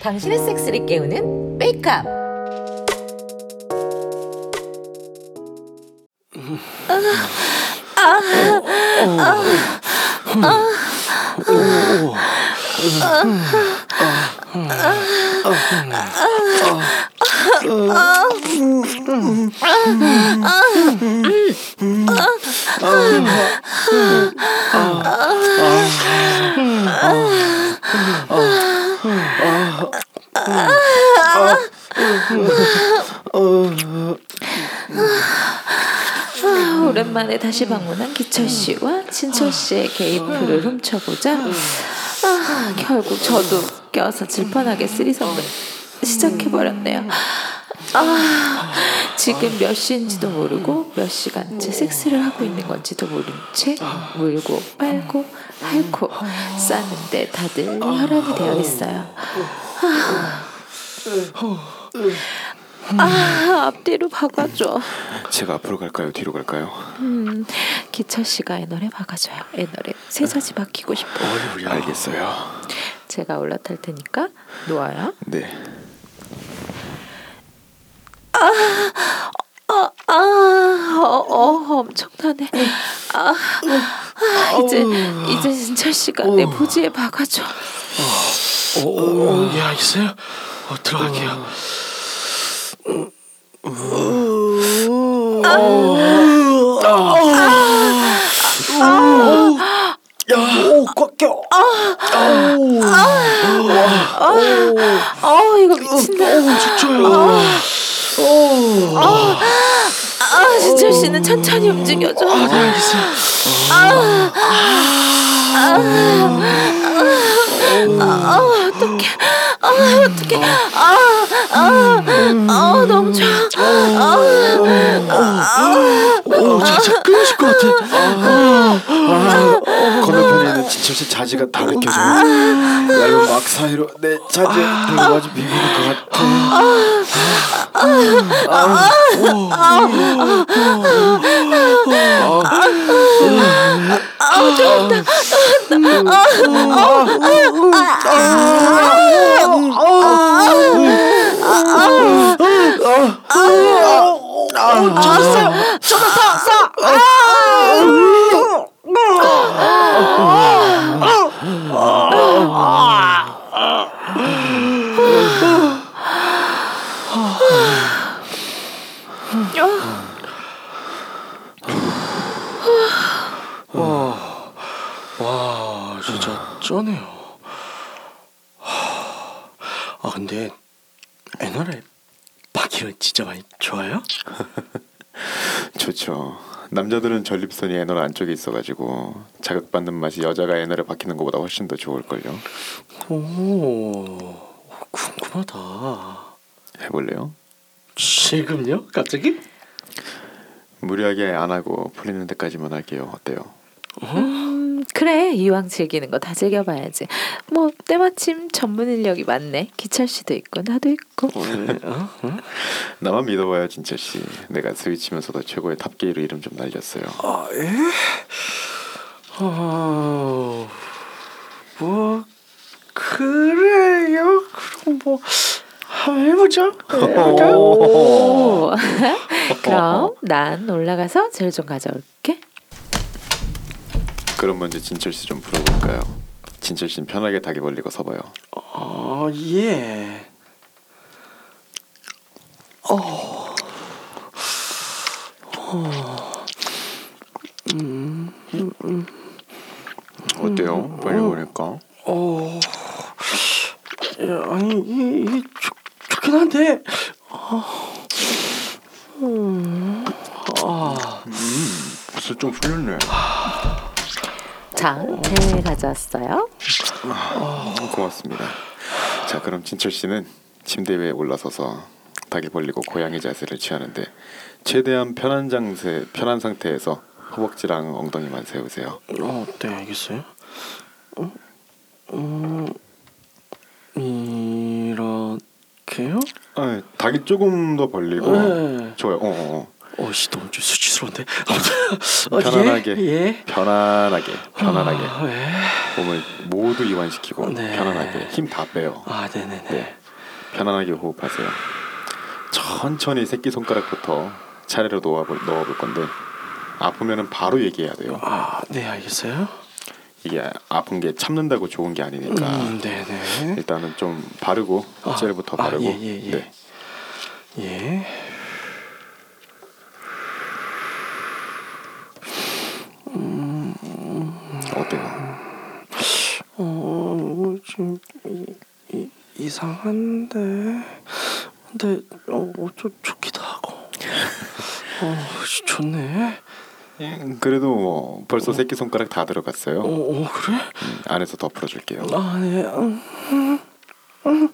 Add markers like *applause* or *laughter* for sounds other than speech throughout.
당신의 섹스를 깨우는 메이크업. 오랜만에 다시 방문한 기철 씨와 진철 씨의 게이프를 훔쳐보자. 아, 결국 저도 껴서 질펀하게 쓰리썸을 시작해버렸네요. 아, 지금 몇 시인지도 모르고 몇 시간째 섹스를 하고 있는 건지도 모른 채 물고 빨고 핥고 싸는데 다들 혈안이 되어 있어요. 아, 앞뒤로 박아줘. 제가 앞으로 갈까요? 뒤로 갈까요? 음, 기철 씨가 애 노래 박아줘요. 애 노래 세자지 박히고 싶어. 알겠어요. 제가 올라탈 테니까 놓아요. 네. 아, 어, 어, 엄청나네. 아, 아, 이제 이제 진철 씨가 내 보지에 박아줘. 오, 오, 예 알겠어요. 어, 들어갈게요. 오, 꽉 껴. 어, 이거 미친다. 진짜요. 아, 진철 씨는 천천히 움직여줘. 아, 네, 알겠어요. 아, 어떡해. 아, 어떡해. 아, 아, 아, 너무 좋아. 오, 진짜 끊으실 것 같아. 건너편에 있는 진철 씨 자지가 다 느껴져요. 얇은 막 사이로 내 자지 내가 아주 비비는 것 같아. 쩌네요. 아, 근데 옛날에 박희는 진짜 많이 좋아요? *laughs* 좋죠. 남자들은 전립선이 애널 안쪽에 있어가지고 자극받는 맛이 여자가 애널에 박히는 것보다 훨씬 더 좋을걸요. 오, 궁금하다. 해볼래요? 지금요? 갑자기? 무리하게 안 하고 풀리는 데까지만 할게요. 어때요? 음, 그래. 이왕 즐기는 거 다 즐겨봐야지. 뭐 때마침 전문 인력이 많네. 기철 씨도 있고 나도 있고. 어? 어? 나만 믿어봐요, 진철 씨. 내가 스위치면서도 최고의 탑게이로 이름 좀 날렸어요. 아, 예? 어, 뭐 그래요? 그럼 뭐 한번 해보죠. 오. *laughs* 그럼 난 올라가서 젤좀 가져올게. 그럼 먼저 진철 씨 좀 불러볼까요? 진철 씨는 편하게 다리 벌리고 서봐요. 어, 예. 어때요? 벌려보니까. 어, 예, 아니 이, 이 좋, 좋긴 한데. 벌써 좀 풀렸네. 자, 젤 가져왔어요. 고맙습니다. 자, 그럼 진철 씨는 침대 위에 올라서서 다리 벌리고 고양이 자세를 취하는데 최대한 편한 장세, 편한 상태에서 허벅지랑 엉덩이만 세우세요. 어, 네 알겠어요. 어, 음, 이렇게요? 아, 다리 조금 더 벌리고 네. 좋아요. 어, 어, 어. 어씨 너무 좀 수치스러운데. *laughs* 어, 편안하게 예. 예. 편안하게 편안하게 아, 예. 몸을 모두 이완시키고 네. 편안하게 힘 다 빼요. 아 네네네. 네. 편안하게 호흡하세요. 천천히 새끼 손가락부터 차례로 넣어볼, 넣어볼 건데 아프면은 바로 얘기해야 돼요. 아 네 알겠어요. 이게 아픈 게 참는다고 좋은 게 아니니까 음 네네. 일단은 좀 바르고 아, 젤부터 아, 바르고 예, 예, 예. 네. 예. 어때요? 어 지금 이, 이, 이상한데 근데 어 좀 좋기도 하고. 어 씨, 좋네. 예, 그래도 뭐 벌써 새끼 손가락 다 들어갔어요. 어, 어 그래? 음, 안에서 더 풀어줄게요. 아 네. 음, 음,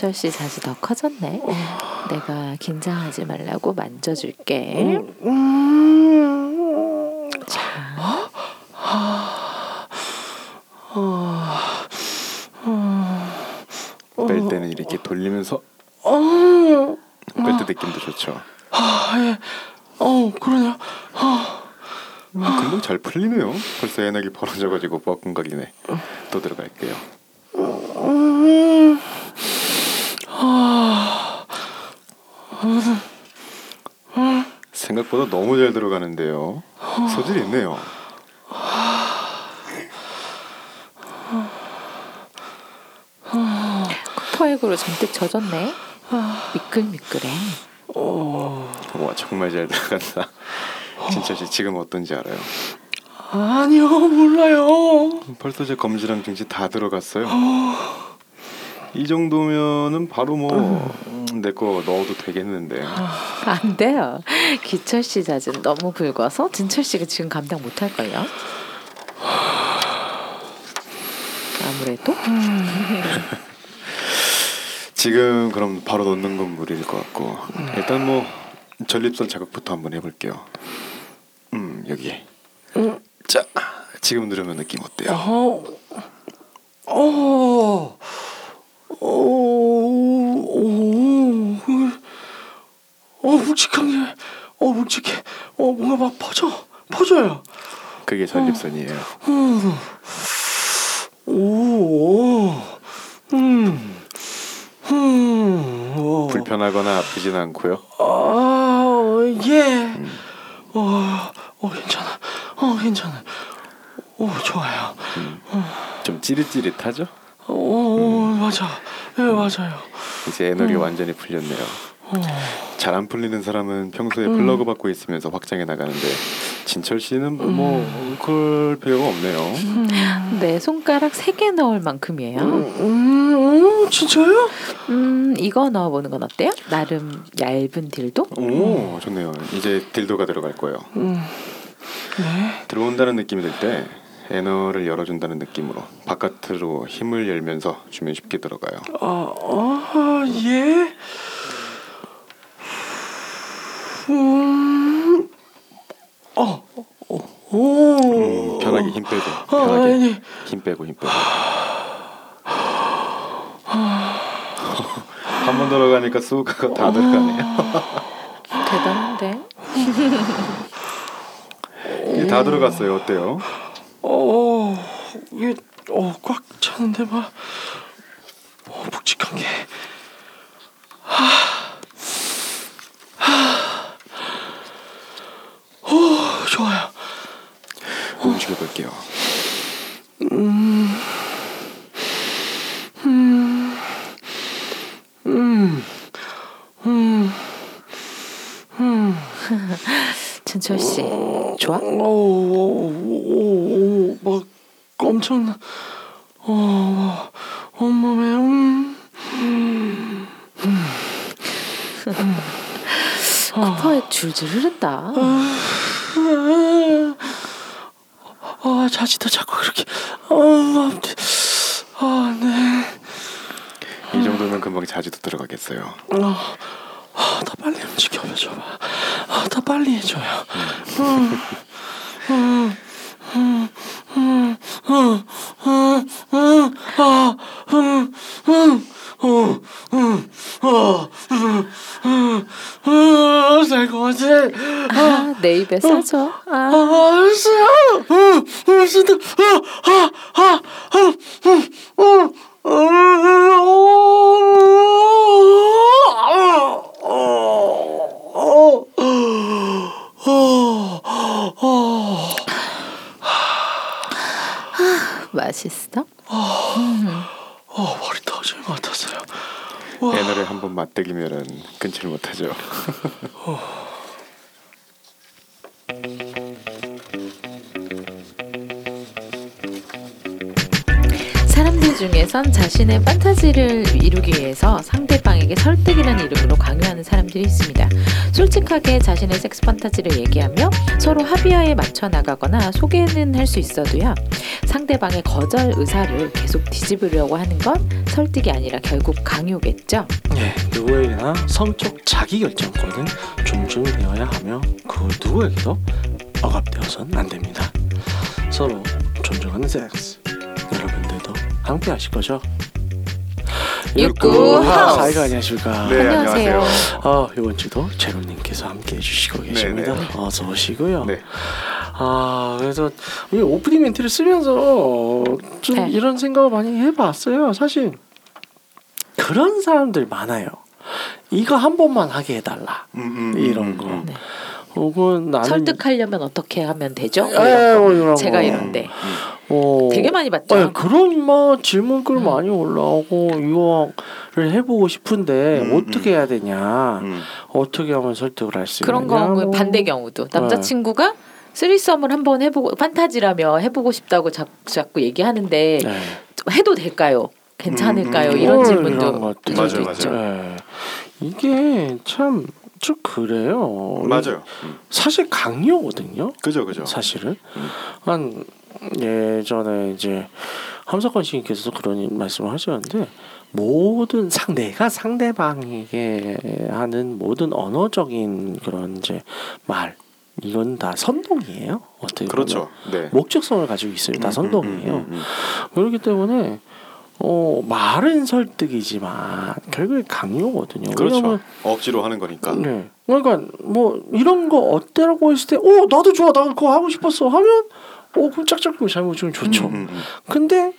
음. 진철 씨 자주 더 커졌네. 내가 긴장하지 말라고 만져줄게. 음. 자, 뺄 때는 이렇게 돌리면서 어. 뺄때 느낌도 좋죠. 아, 예. 어, 그러냐? 아, 음, 금방 잘 풀리네요. 벌써 에너지 벌어져가지고 뻐끔거리네. 또 들어갈게요. 생각보다 너무 잘 들어가는데요. 소질 있네요. 쿠퍼액으로 잔뜩 젖었네. 미끌미끌해. 어, 와 정말 잘 들어간다. 진짜 씨 지금 어떤지 알아요? 아니요, 몰라요. 벌써 제 검지랑 중지 다 들어갔어요. 이 정도면은 바로 뭐 내 거 넣어도 되겠는데. 안 돼요. *laughs* 기철 씨 젖은 너무 붉어서 진철 씨가 지금 감당 못할 걸요. *sighs* 아무래도 *laughs* 지금 그럼 바로 넣는 건 무리일 것 같고 일단 뭐 전립선 자극부터 한번 해볼게요. 음 여기. 자 지금 누르면 느낌 어때요? 어, 어, 어, 오, 어, 묵직한 게, 어, 묵직해. 어, 뭔가 막 퍼져, 퍼져요. 그게 전립선이에요. 음, 오, 음, 음, 오. 불편하거나 아프진 않고요. 아, 예. 어, 어, 괜찮아. 어, 괜찮아. 오, 좋아요. 좀 찌릿찌릿하죠? 오, 맞아. 예, 맞아요. 이제 에너지 완전히 풀렸네요. 잘 안 풀리는 사람은 평소에 플러그 받고 있으면서 확장해 나가는데 진철 씨는 뭐 그럴 필요가 없네요. 내 손가락 세 개 넣을 만큼이에요. 음, 음, 진짜요? 음, 이거 넣어보는 건 어때요? 나름 얇은 딜도? 오 좋네요. 이제 딜도가 들어갈 거예요. 음, 네. 들어온다는 느낌이 들 때 에너를 열어준다는 느낌으로 바깥으로 힘을 열면서 주면 쉽게 들어가요. 아, 아, 예. 음, 어, 어, 오. 음, 편하게 힘 빼고 아, 편하게 아니. 힘 빼고 힘 빼고 *laughs* 한 번 들어가니까 수가가 다 들어가네요. *laughs* 대단한데? *laughs* 이게 다 들어갔어요. 어때요? 어, 이게 어, 꽉 차는데 막 어, 묵직한 게. 하, 하, 어, 좋아요. 움직여 볼게요. 진철 씨, 좋아? 오, 오, 오, 오, 막 엄청 어, 온몸에 음, 쿠퍼액 줄줄 흐른다. 아, 자지도 자꾸 그렇게 어, 아, 네. 이 정도면 금방 자주도 들어가겠어요. 아, 아, 더 빨리 움직여 줘봐. 아, 더 빨리 해줘요. 음. 될것 같아. 아, 내 입에 싸줘. 아, 아, 알았어요. 어, 어, 진짜. 아, 아, 아, 아, 어, 어, 어, 어, 어, 맛있어? 어, 머리 터질 것 같았어요. 애너를 맞대기면은 끊지를 못하죠. 사람들 중에선 자신의 판타지를 이루기 위해서 상대 방에게 설득이라는 이름으로 강요하는 사람들이 있습니다. 솔직하게 자신의 섹스 판타지를 얘기하며 서로 합의하에 맞춰 나가거나 소개는 할 수 있어도요. 상대방의 거절 의사를 계속 뒤집으려고 하는 건 설득이 아니라 결국 강요겠죠. 예, 누구에게나 성적 자기결정권은 존중되어야 하며 그 누구에게도 억압되어서는 안 됩니다. 서로 존중하는 섹스. 함께 하실 거죠? 육구 하우스. 사이가 안녕하십니까? 네, 안녕하세요. 안녕하세요. 아 이번 주도 제로님께서 함께 해주시고 계십니다. 네, 네. 어서 오시고요. 네. 아 그래서 우리 오프닝 멘트를 쓰면서 좀 네. 이런 생각을 많이 해봤어요. 사실 그런 사람들 많아요. 이거 한 번만 하게 해달라. 음, 음, 이런 음, 거. 음. 네. 혹은 나는 설득하려면 어떻게 하면 되죠? 뭐 에, 이런 거. 뭐 이런 제가 거. 이런데 어, 되게 많이 봤죠. 네, 그런 막 질문글 음. 많이 올라오고 이거를 해보고 싶은데 음, 어떻게 해야 되냐, 음. 어떻게 하면 설득을 할 수 있냐. 그런 거 뭐. 반대 경우도 남자친구가 쓰리썸을 한번 해보고 판타지라며 해보고 싶다고 자꾸, 자꾸 얘기하는데 네. 해도 될까요? 괜찮을까요? 음, 음, 이런 음. 질문도 맞아요, 있죠. 네. 이게 참좀 그래요. 맞아요. 음. 사실 강요거든요. 그죠, 그죠. 사실은 음. 한 예전에 이제 함석헌 시인께서도 그런 말씀을 하셨는데 모든 상대가 상대방에게 하는 모든 언어적인 그런 이제 말 이건 다 선동이에요. 어떻게. 그렇죠. 네. 목적성을 가지고 있어요. 다 음, 선동이에요. 음, 음, 음, 그렇기 때문에 어 말은 설득이지만 결국에 강요거든요. 음. 그렇죠. 왜냐면 억지로 하는 거니까. 네. 그러니까 뭐 이런 거 어때라고 했을 때, 어 나도 좋아, 나 그거 하고 싶었어 하면, 어 그럼 짝짝고 잘못 주면 좋죠. 음, 음, 음. 근데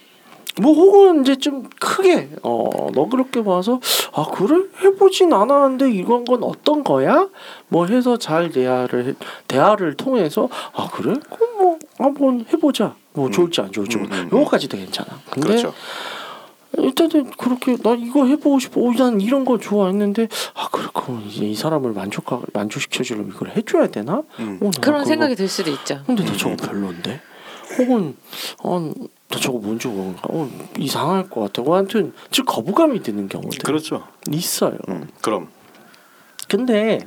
뭐 혹은 이제 좀 크게 어 너그럽게 봐서 아 그래 해보진 않았는데 이건 건 어떤 거야? 뭐 해서 잘 대화를 해- 대화를 통해서 아 그래? 그럼 뭐 한번 해보자. 뭐 음. 좋을지 안 좋을지 음, 음, 음. 요거까지도 괜찮아. 근데 그렇죠. 일단은 그렇게 나 이거 해보고 싶어. 어, 난 이런 거 좋아했는데 아 그럼 이제 이 사람을 만족 만족시켜 주려면 이걸 해줘야 되나? 음. 어, 나 그런 생각이 들 수도 있죠. 근데 나 저거 별론데. 혹은 어, 나 저거 뭔지 모르니까 어, 이상할 것 같아. 뭐 아무튼 즉 거부감이 드는 경우들 그렇죠. 있어요. 음. 그럼 근데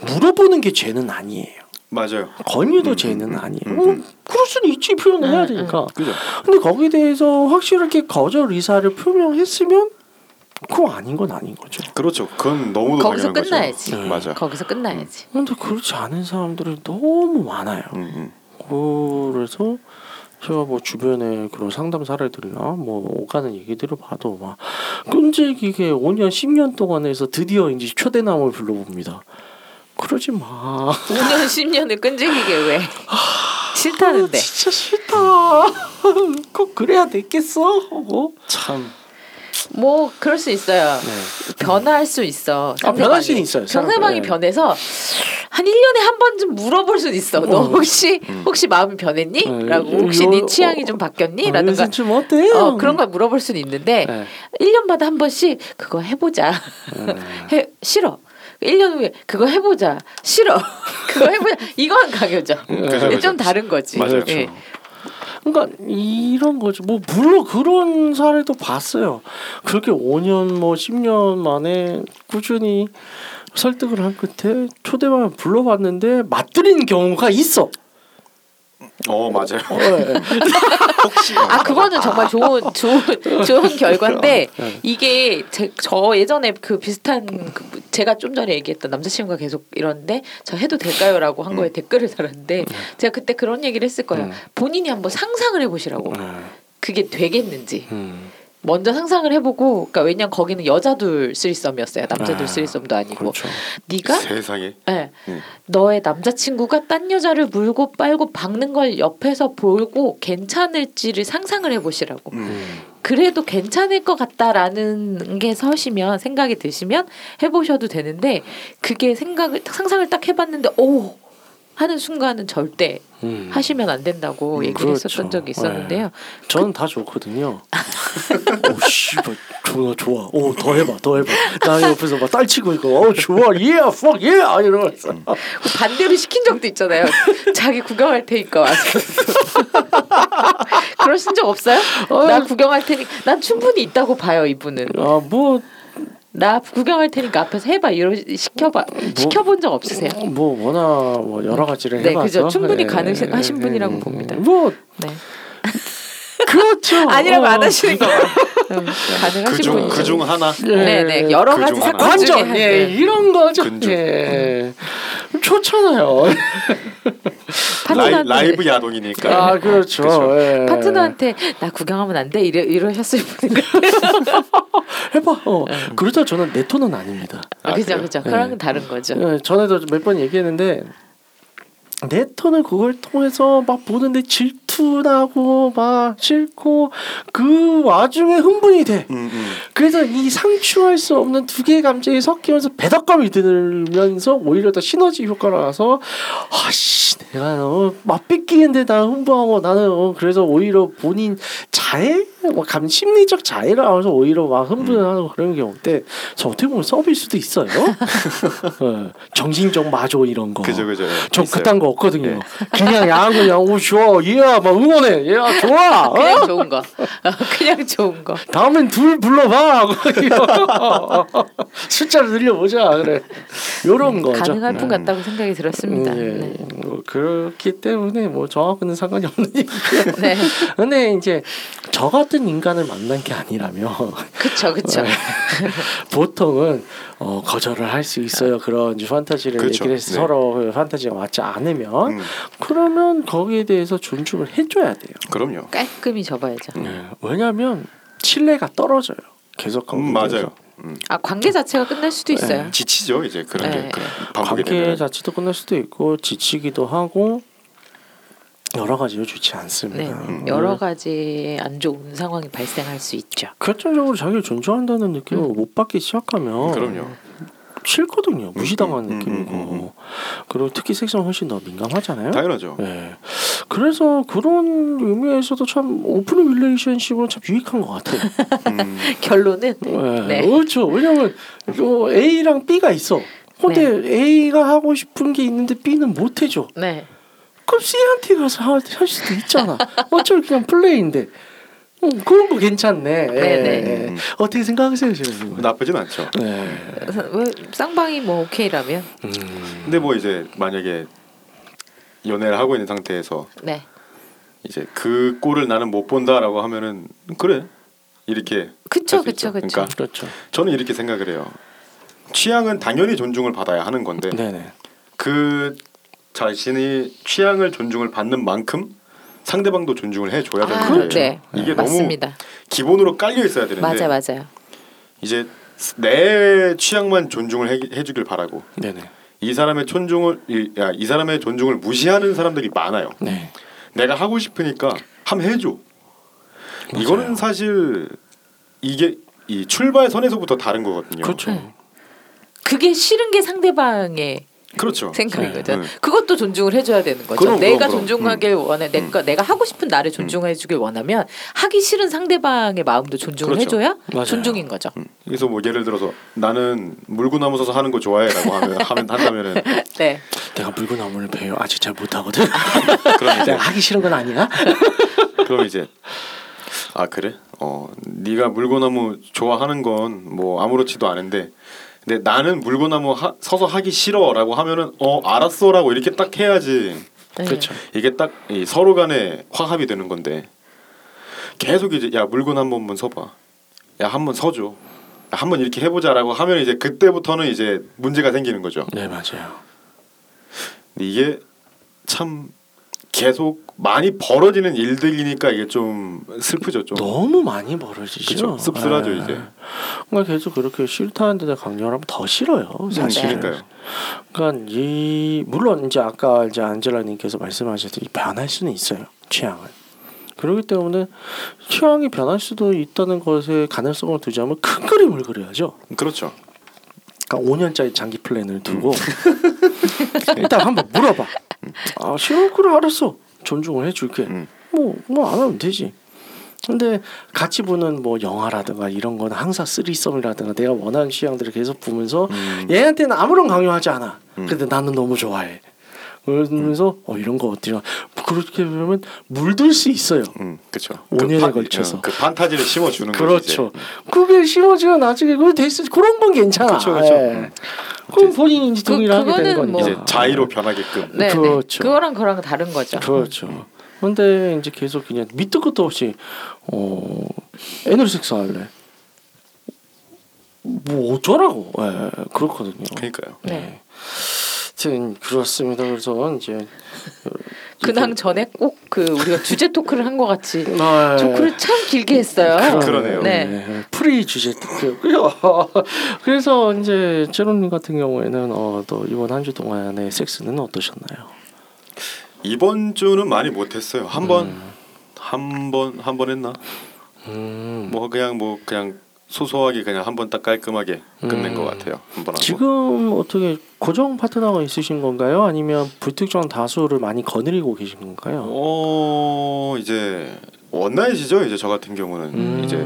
물어보는 게 죄는 아니에요. 맞아요. 권유도 음, 죄는 음, 아니에요. 음, 어, 음. 그럴 수는 있지 표현을 해야 음, 되니까. 그죠. 근데 거기에 대해서 확실하게 거절 의사를 표명했으면 그거 아닌 건 아닌 거죠. 그렇죠. 그건 너무도 거기서 당연한 끝나야지. 거죠. 네. 맞아. 거기서 끝나야지. 근데 그렇지 않은 사람들이 너무 많아요. 음, 음. 그래서 제가 뭐 주변에 그런 상담 사례들이나 뭐 오가는 얘기들을 봐도 막 끈질기게 5년 10년 동안 해서 드디어 이제 초대남을 불러봅니다. 그러지 마. 5년 10년을 끈질기게 왜? 싫다는데. 아, 진짜 싫다. 꼭 그래야 되겠어? 하고 참. 뭐 그럴 수 있어요. 네. 변할 수 있어. 아, 변할 상대방이. 있어요. 상대방이 네. 변해서 한 1 년에 한 번쯤 물어볼 수 있어. 너 어. 혹시 음. 혹시 마음이 변했니? 네. 라고 혹시 요- 네 취향이 어, 좀 바뀌었니? 아, 라든가? 어, 그런 걸 물어볼 수는 있는데 네. 1년마다 한 번씩 그거 해보자. 네. *laughs* 해 싫어. 1년 후에 그거 해보자. 싫어. *laughs* 그거 해보자. 이건 강요죠. 그죠, 좀 그죠. 다른 거지. 맞아요. 예. 그러니까 이런 거죠. 뭐 물론 그런 사례도 봤어요. 그렇게 5년 뭐 10년 만에 꾸준히 설득을 한 끝에 초대방을 불러봤는데 맞들리는 경우가 있어. 어 맞아요. 어, 예. *laughs* 혹시 아 그거는 정말 좋은 좋은 좋은 결과인데 이게 제, 저 예전에 그 비슷한 그 제가 좀 전에 얘기했던 남자친구가 계속 이러는데 저 해도 될까요라고 한 거에 댓글을 달았는데 제가 그때 그런 얘기를 했을 거예요. 음. 본인이 한번 상상을 해보시라고. 음, 그게 되겠는지. 음, 먼저 상상을 해보고 그러니까 왜냐면 거기는 여자둘 쓰리썸이었어요. 남자둘 아, 쓰리썸도 아니고 그렇죠. 네가 세상에 네. 음. 너의 남자친구가 딴 여자를 물고 빨고 박는 걸 옆에서 보고 괜찮을지를 상상을 해보시라고. 음. 음. 그래도 괜찮을 것 같다라는 게 서시면 생각이 드시면 해보셔도 되는데 그게 생각을 상상을 딱 해봤는데 오 하는 순간은 절대 음. 하시면 안 된다고 음, 얘기를 그렇죠. 했었던 적이 있었는데요. 저는 다 좋거든요. *laughs* 오 씨발 좋아 좋아. 오더 해봐 더 해봐. 나 옆에서 막 딸치고 있고 어 좋아 yeah fuck yeah 이러면서 그 반대로 시킨 적도 있잖아요. 자기 구경할 테니까 와서. *laughs* 그러신 적 없어요? 나 구경할 테니 난 충분히 있다고 봐요 이분은. 아뭐 나 구경할 테니까 앞에서 해봐 이러 시켜봐 시켜본 적 없으세요? 뭐 워낙 뭐 여러 가지를 네, 해봐서 그죠. 충분히 예, 가능하신 예, 분이라고 예, 봅니다. 뭐 네. 그렇죠. *laughs* 아니라고 안 어. 하시는 거. 음, 가능하신 그중 분이죠. 그중 하나 네, 네. 여러 그중 가지 하나. 사건 중에 완전 한예 네. 이런 거죠. 근중. 예. 좋잖아요. *laughs* 라이, 파트너한테 라이 브 야동이니까 아 그렇죠. 그렇죠. 예. 파트너한테 나 구경하면 안 돼 이러 이러셨을 분인가? *laughs* 해봐. 어. 그렇다 저는 내 톤은 아닙니다. 아, 그죠 그래요? 그죠. 네. 그랑은 다른 거죠. 예, 전에도 몇 번 얘기했는데 내 톤을 그걸 통해서 막 보는데 질 투나고 막 싫고 그 와중에 흥분이 돼. 음, 음. 그래서 이 상추할 수 없는 두 개의 감정이 섞이면서 배덕감이 들면서 오히려 더 시너지 효과가 나서 아씨 내가 어, 맛 뺏기는데 나 흥분하고 나는 어, 그래서 오히려 본인 자해 뭐 감 심리적 자해를 하면서 오히려 막 흥분을 하고 그런 경우인데 저 어떻게 보면 서비일 수도 있어요. 어, *laughs* 정신적 마조 이런 거. 그죠 그죠 예, 전 있어요. 그딴 거 없거든요. 예. 그냥 야한 그냥 오 좋아 얘야 막 응원해 얘야 좋아 *laughs* 어? 그냥 좋은 거. 그냥 좋은 거. 다음엔 둘 불러봐 *laughs* 숫자를 늘려보자 그래 요런 거죠. 가능할 분 네. 같다고 생각이 들었습니다. 예, 네. 뭐 그렇기 때문에 뭐 저하고는 상관이 없는 얘기고요. 네. 근데 이제 저 같은 인간을 만난 게 아니라면 그쵸 그쵸. 네. *laughs* 보통은 어, 거절을 할 수 있어요. 그런 판타지를 그렇죠. 얘기를 해서 네. 서로 그 판타지가 맞지 않으면 음, 그러면 거기에 대해서 존중을 해줘야 돼요. 그럼요 깔끔히 접어야죠. 네. 왜냐하면 신뢰가 떨어져요. 계속 음. 맞아요 음. 아 관계 자체가 끝날 수도 있어요. 네. 지치죠 이제 그런 네. 게 그런 관계 되면 자체도 끝날 수도 있고 지치기도 하고 여러 가지로 좋지 네, 않습니다. 음. 여러 가지 안 좋은 상황이 발생할 수 있죠. 결정적으로 자기를 존중한다는 느낌을 음. 못 받기 시작하면 그럼요 싫거든요. 무시당한 음, 음, 느낌이고 음, 음, 음. 그리고 특히 섹스는 훨씬 더 민감하잖아요. 당연하죠 네. 그래서 그런 의미에서도 참 open relationship은 참 유익한 것 같아요. *laughs* 음, *laughs* 결론은 네. 네. 그렇죠. 왜냐면 요 A랑 B가 있어. 근데 네. A가 하고 싶은 게 있는데 B는 못 해줘. 네. 그럼 C한테 가서 할, 할 수도 있잖아. 어차피 그냥 플레이인데. 음, 그런 거 괜찮네. 네, 예, 네. 예. 음. 어떻게 생각하세요, 지금? 나쁘진 않죠 네. 왜 쌍방이 뭐 오케이라면 음. 근데 뭐 이제 만약에 연애를 하고 있는 상태에서 네. 이제 그 꼴을 나는 못 본다라고 하면은 그래 이렇게 그쵸 그쵸. 그쵸. 그러니까 그렇죠. 저는 이렇게 생각을 해요. 취향은 당연히 존중을 받아야 하는 건데 네네. 그 자신이 취향을 존중을 받는 만큼 상대방도 존중을 해줘야 되는 아, 거예요. 네. 이게 너무 맞습니다. 기본으로 깔려 있어야 되는데 맞아 맞아요. 이제 내 취향만 존중을 해, 해주길 바라고 네네. 이 사람의 존중을 이, 야, 이 사람의 존중을 무시하는 사람들이 많아요. 네. 내가 하고 싶으니까 함 해줘. 맞아요. 이거는 사실 이게 이 출발 선에서부터 다른 거거든요. 그렇죠. 네. 그게 싫은 게 상대방의 그렇죠. 생각이거든. 네. 그것도 존중을 해줘야 되는 거죠. 그럼, 내가 그럼. 존중하길 원해, 내가 내가 하고 싶은 나를 존중해주길 원하면 하기 싫은 상대방의 마음도 존중을 그렇죠. 해줘야 맞아요. 존중인 거죠. 음. 그래서 뭐 예를 들어서 나는 물구나무 서서 하는 거 좋아해라고 하면 *laughs* 하면 한다면은 네. 내가 물구나무를 배워 아직 잘 못하거든. *laughs* 그럼 이제 하기 싫은 건 아니야. *laughs* 그럼 이제 아 그래? 어 네가 물구나무 좋아하는 건 뭐 아무렇지도 않은데 근데 나는 물구나무 하, 서서 하기 싫어라고 하면은 어 알았어라고 이렇게 딱 해야지 네. 그렇죠. 이게 딱이 서로 간에 화합이 되는 건데 계속 이제 야 물건 한 번만 서봐. 야 한 번 서줘. 야, 한 번 이렇게 해보자라고 하면 이제 그때부터는 이제 문제가 생기는 거죠. 네 맞아요. 이게 참 계속 많이 벌어지는 일들이니까 이게 좀 슬프죠 좀. 너무 많이 벌어지죠. 씁쓸하죠, 예. 이제. 그러니까 계속 그렇게 싫다는 데다 강요하면 더 싫어요. 사실. 그러니까요. 그러니까 이 물론 이제 아까 이제 안젤라님께서 말씀하셨듯이 변할 수는 있어요. 취향은. 그렇기 때문에 취향이 변할 수도 있다는 것에 가능성을 두자면 큰 그림을 그려야죠. 그렇죠. 그러니까 5년짜리 장기 플랜을 두고 음. *laughs* 일단 한번 물어봐. 아 싫어 그래 알았어. 존중을 해줄게. 음. 뭐뭐 안 하면 되지. 근데 같이 보는 뭐 영화라든가 이런 거는 항상 쓰리썸이라든가 내가 원하는 취향들을 계속 보면서 음. 얘한테는 아무런 강요하지 않아. 음. 근데 나는 너무 좋아해. 그러면서 어 이런 거 어때요? 그렇게 되면 물들 수 있어요. 음, 그렇죠. 5년에 파- 걸쳐서. 어, 그 판타지를 심어 주는 그렇죠. 거지. 그게 심어지면 나중에 그 됐어. 그런 건 괜찮아. 그렇죠, 그렇죠. 예. 음. 그럼 본인이 이제 그- 동의를 하게 되는 거니까. 이제 자의로 변하게끔. 네, 그렇죠. 네. 그거랑 그거랑 다른 거죠. 그렇죠. 근데 이제 계속 그냥 밑도 끝도 없이 어 애널 섹스 할래. 뭐 어쩌라고. 예, 그렇거든요. 그러니까요. 네. 하여튼 그렇습니다. 그래서 이제 *laughs* 근황 전에 꼭 그 우리가 주제 토크를 한 것 같이 아, 토크를 참 길게 했어요. 그러네요. 네. 프리 주제 특급. *laughs* 그래서 이제 제로님 같은 경우에는 어, 또 이번 한 주 동안의 섹스는 어떠셨나요? 이번 주는 많이 못했어요. 한 번, 음. 한 번, 한 번 했나? 음. 뭐 그냥 뭐 그냥 소소하게 그냥 한 번 딱 깔끔하게 끝낸 음. 것 같아요. 한 번 하고. 지금 어떻게 고정 파트너가 있으신 건가요? 아니면 불특정 다수를 많이 거느리고 계신 건가요? 어 이제 원나잇이죠. 이제 저 같은 경우는 음. 이제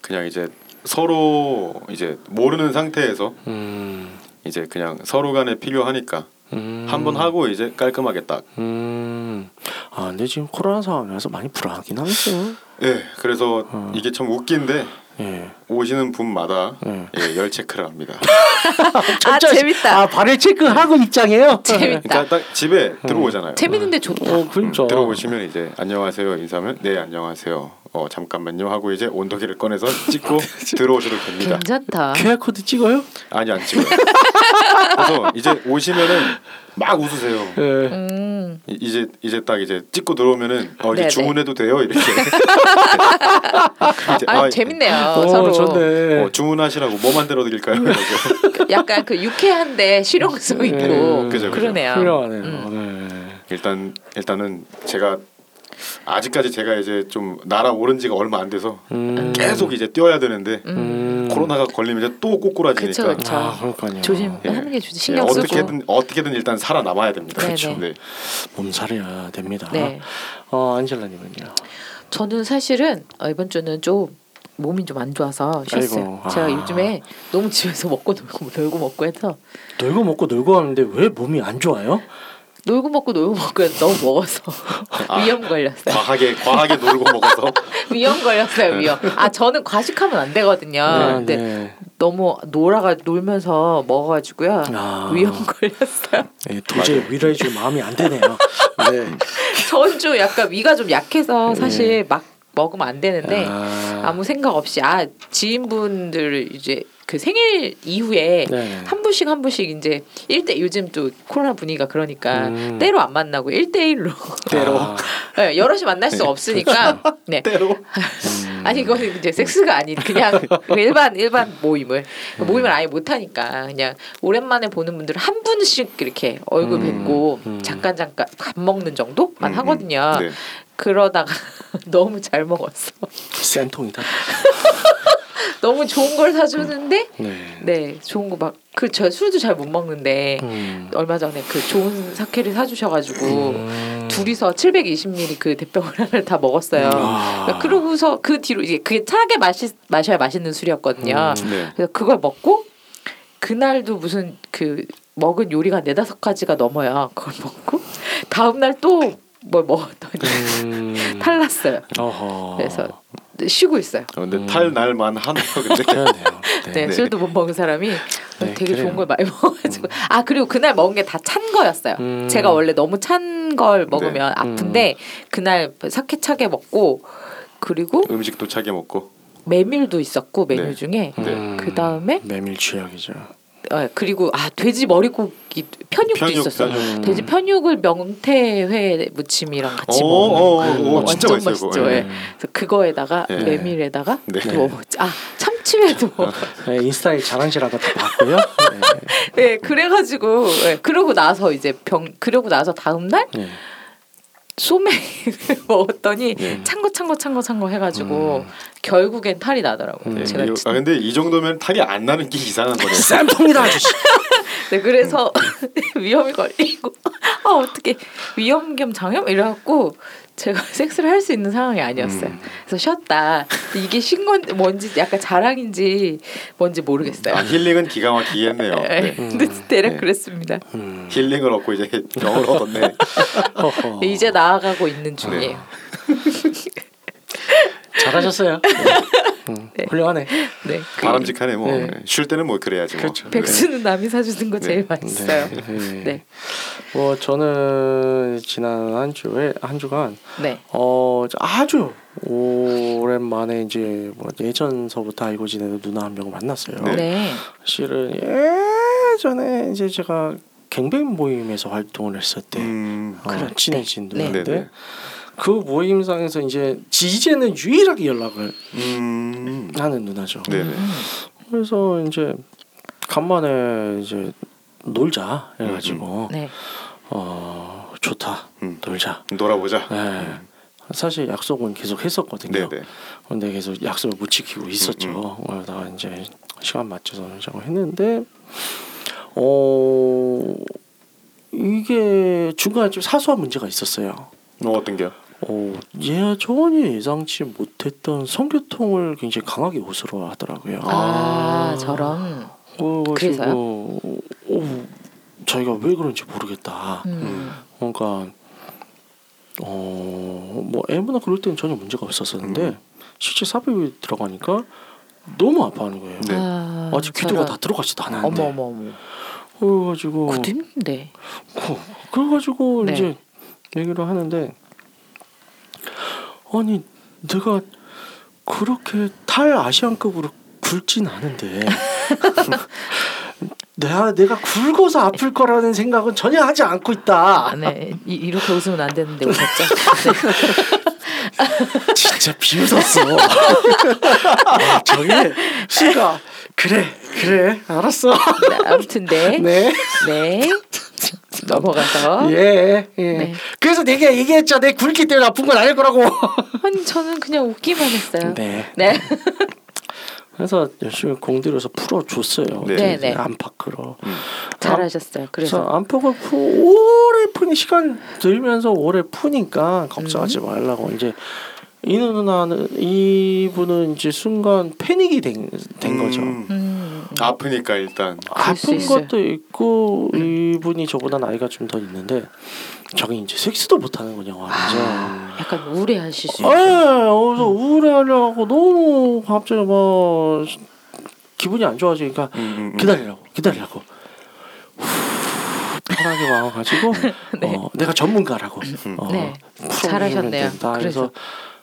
그냥 이제 서로 이제 모르는 상태에서 음. 이제 그냥 서로 간에 필요하니까 음. 한번 하고 이제 깔끔하게 딱. 음. 아, 근데 지금 코로나 상황이라서 많이 불안하긴 하겠어요. 예. 그래서 어. 이게 참 웃긴데 예. 오시는 분마다 예. 예, 열 체크를 합니다. *laughs* 아 재밌다. 아, 발을 체크하고 입장해요. 재밌다. 그러니까 딱 집에 들어오잖아요. 재밌는데 좋다. 어, 그렇죠. 음, 들어오시면 이제 안녕하세요 인사하면 네 안녕하세요. 어 잠깐만요 하고 이제 온도계를 꺼내서 찍고 *laughs* 들어오셔도 됩니다. 괜찮다. QR 코드 찍어요? 아니 안 찍어요. 그래서 이제 오시면은 막 웃으세요. 예. 음. 이- 이제 이제 딱 이제 찍고 들어오면은 어 이제 네네. 주문해도 돼요 이렇게. *laughs* 이제, 아, 아, 재밌네요. 어, 서로 좋네. 어, 주문하시라고 뭐 만들어 드릴까요? 이러고. *laughs* 약간 그 유쾌한데 실용성 있고 음, 그죠, 그죠. 그러네요. 훌륭하네요. 음. 네. 일단 일단은 제가 아직까지 제가 이제 좀 날아오른 지가 얼마 안 돼서 음. 계속 이제 뛰어야 되는데 음. 코로나가 걸리면 이제 또 꼬꾸라지니까 그쵸, 그쵸. 아, 그러니까요. 조심하는 게 좋지. 예, 신경 쓰고. 어떻게든 어떻게든 일단 살아남아야 됩니다. 네네. 그렇죠. 네. 몸살이야 됩니다. 네. 어, 안젤라님은요. 저는 사실은 어, 이번 주는 좀 몸이 좀 안 좋아서 쉬었어요. 아이고, 제가 아. 요즘에 너무 집에서 먹고 놀고 놀고 먹고 해서 놀고 먹고 놀고 하는데 왜 몸이 안 좋아요? 놀고 먹고 놀고 먹고 너무 먹어서 아. 위험 걸렸어요. 과하게 과하게 놀고 먹어서 *laughs* 위험 걸렸어요. 위험. 아 저는 과식하면 안 되거든요. 네, 근데 네. 너무 놀아가 놀면서 먹어가지고요. 아. 위험 걸렸어요. 네, 도저히 위로해 줄 마음이 안 되네요. 네. *laughs* 전좀 약간 위가 좀 약해서 사실 막 먹으면 안 되는데 아. 아무 생각 없이 아 지인분들 이제 그 생일 이후에 네. 한 분씩 한 분씩 이제 일대 요즘 또 코로나 분위기가 그러니까 음. 때로 안 만나고 일대일로 때로. *laughs* 네, 여럿이 만날 수 없으니까 네. 때로 음. *laughs* 아니 이거는 이제 섹스가 아닌 그냥 일반 일반 모임을 모임을 아예 못 하니까 그냥 오랜만에 보는 분들 한 분씩 이렇게 얼굴 음, 뵙고 음. 잠깐 잠깐 밥 먹는 정도만 음, 음. 하거든요. 네. 그러다가 *laughs* 너무 잘 먹었어. 센통이다. 너무 좋은 걸 사주는데 네. 네 좋은 거 막 그 저 술도 잘 못 먹는데 음. 얼마 전에 그 좋은 사케를 사주셔가지고 음. 둘이서 720ml 그 대병을 *laughs* 하나를 다 먹었어요. 아. 그러니까 그러고서 그 뒤로 이게 그게 차게 마시 마셔야 맛있는 술이었거든요. 음. 네. 그래서 그걸 먹고 그날도 무슨 그 먹은 요리가 네다섯 가지가 넘어요. 그걸 먹고 다음 날 또 뭘 먹었더니 음. *laughs* 탈났어요. 어허. 그래서 쉬고 있어요. 어, 근데 음. 탈 날만 하네요. 근데 그러네요. 네, 네. 술도 못 먹은 사람이 네, 되게 그래요. 좋은 걸 많이 먹어가지고 아 그리고 그날 먹은 게 다 찬 거였어요. 음. 제가 원래 너무 찬신걸 먹으면 아픈데 그날 사케 차게 먹고 그리고 음식도 차게 먹고. 메밀도 있었고 메뉴 네. 중에 네. 음, 그 다음에 메밀 취약이죠. 어, 그리고 아 돼지 머리고기 편육도 편육, 있었어. 편육. 음. 돼지 편육을 명태회 무침이랑 같이 오, 먹는 오, 거. 오, 어, 진짜 완전 맛있어요, 맛있죠. 그거. 예. 예. 그래서 그거에다가 예. 메밀에다가 네. 뭐 먹었지. 아 참치회도 네, 인스타에 자랑질하다 다 봤고요. 네. 예, 그래가지고 예, 그러고 나서 이제 병 그러고 나서 다음 날 네. 소맥을 *laughs* 먹었더니 예. 찬거 찬거 찬거 찬거 해가지고 음. 결국엔 탈이 나더라고요. 음. 제가 아 근데 이 정도면 탈이 안 나는 게 이상한 거네. 쌈통이다 *laughs* 아저씨. *laughs* 네, 그래서 위험이 걸리고 아 어떻게 위험 겸 장염 이래갖고 제가 *laughs* 섹스를 할 수 있는 상황이 아니었어요. 음. 그래서 쉬었다. 이게 쉰 건지 뭔지 약간 자랑인지 뭔지 모르겠어요. 아, 힐링은 기가 막히게 했네요. 예, 네. 근데 대략 네. 그랬습니다. 음. 힐링을 얻고 이제 *laughs* 병을 얻었네. *laughs* 이제 나아가고 있는 중이에요. 잘하셨어요. *laughs* 음, 네. 훌륭하네. 네. 그 바람직하네 뭐. 네. 쉴 때는 뭐 그래야지 뭐. 그렇죠. 백수는 남이 사주는 거 제일 맛있어요. 네. 네. 뭐 저는 지난 한 주에 한 주간 네. 어 아주 오랜만에 이제 뭐 예전서부터 알고 지내는 누나 한 명을 만났어요. 네. 네. 실은 예전에 이제 제가 갱뱅 모임에서 활동을 했을 때 음. 어, 그럴 친해진 때. 네. 누나인데 네네. 그 모임상에서 이제 이제는 유일하게 연락을 음. 하는 누나죠. 네네. 음. 그래서 이제 간만에 이제 놀자 해가지고 네. 어 좋다 음. 놀자. 놀아보자. 네. 사실 약속은 계속 했었거든요. 네네. 근데 계속 약속을 못 지키고 있었죠. 음, 그러다가 이제 시간 맞춰서 놀자고 했는데 어 이게 중간에 좀 사소한 문제가 있었어요. 뭐 어떤 게요? 어, 예, 전혀 예상치 못했던 성교통을 굉장히 강하게 호소를 하더라고요. 아, 저런. 그래가지고 그래서요? 어, 자기가 왜 그런지 모르겠다. 음. 그러니까 어뭐 애무나 그럴 때는 전혀 문제가 없었었는데 음. 실제 삽입이 들어가니까 너무 아파하는 거예요. 네. 아, 아직 귀도가 저런. 다 들어가지도 않았는데. 어머 어머 어머. 그래가지고 그것도 힘든데. 그- 그래가지고 네. 이제 얘기를 하는데 아니 내가 그렇게 탈 아시안급으로 굵진 않은데 *laughs* 내가 내가 굵어서 아플 거라는 생각은 전혀 하지 않고 있다. 아, 네. 이, 이렇게 웃으면 안 되는데 웃었죠. 네. *laughs* 진짜 비웃었어. 아, 저게 씨가 그래 그래 알았어. 네, 아무튼 네. 네. 네. 넘어가서. 예, 예. 네. 그래서 내가 얘기했죠. 내 굵기 때문에 아픈 건 아닐 거라고. *laughs* 아니 저는 그냥 웃기만 했어요. 네. 네. *laughs* 그래서 열심히 공들여서 풀어줬어요. 네. 네, 네. 안팎으로. 잘하셨어요. 그래서 그래서 안팎을 푸 오래 푸니 시간 들면서 오래 푸니까 걱정하지 음. 말라고 이제 이 누나는 이분은 이제 순간 패닉이 된, 된 거죠. 음. 음. 아프니까 일단. 아픈. 음. 것도 있고 이분이 저보다 나이가 좀 더 있는데 저기 이제 섹스도 못 하는 거냐 완전. 아, 약간 우울해하실 수 예. 그래서 우울해하려고 너무 갑자기 뭐 기분이 안 좋아지니까 음, 음, 음. 기다리라고 기다리라고 후, 편하게 와가지고 *laughs* 네. 어, 내가 전문가라고 어, 네. 잘하셨네요. 된다. 그래서. 그래서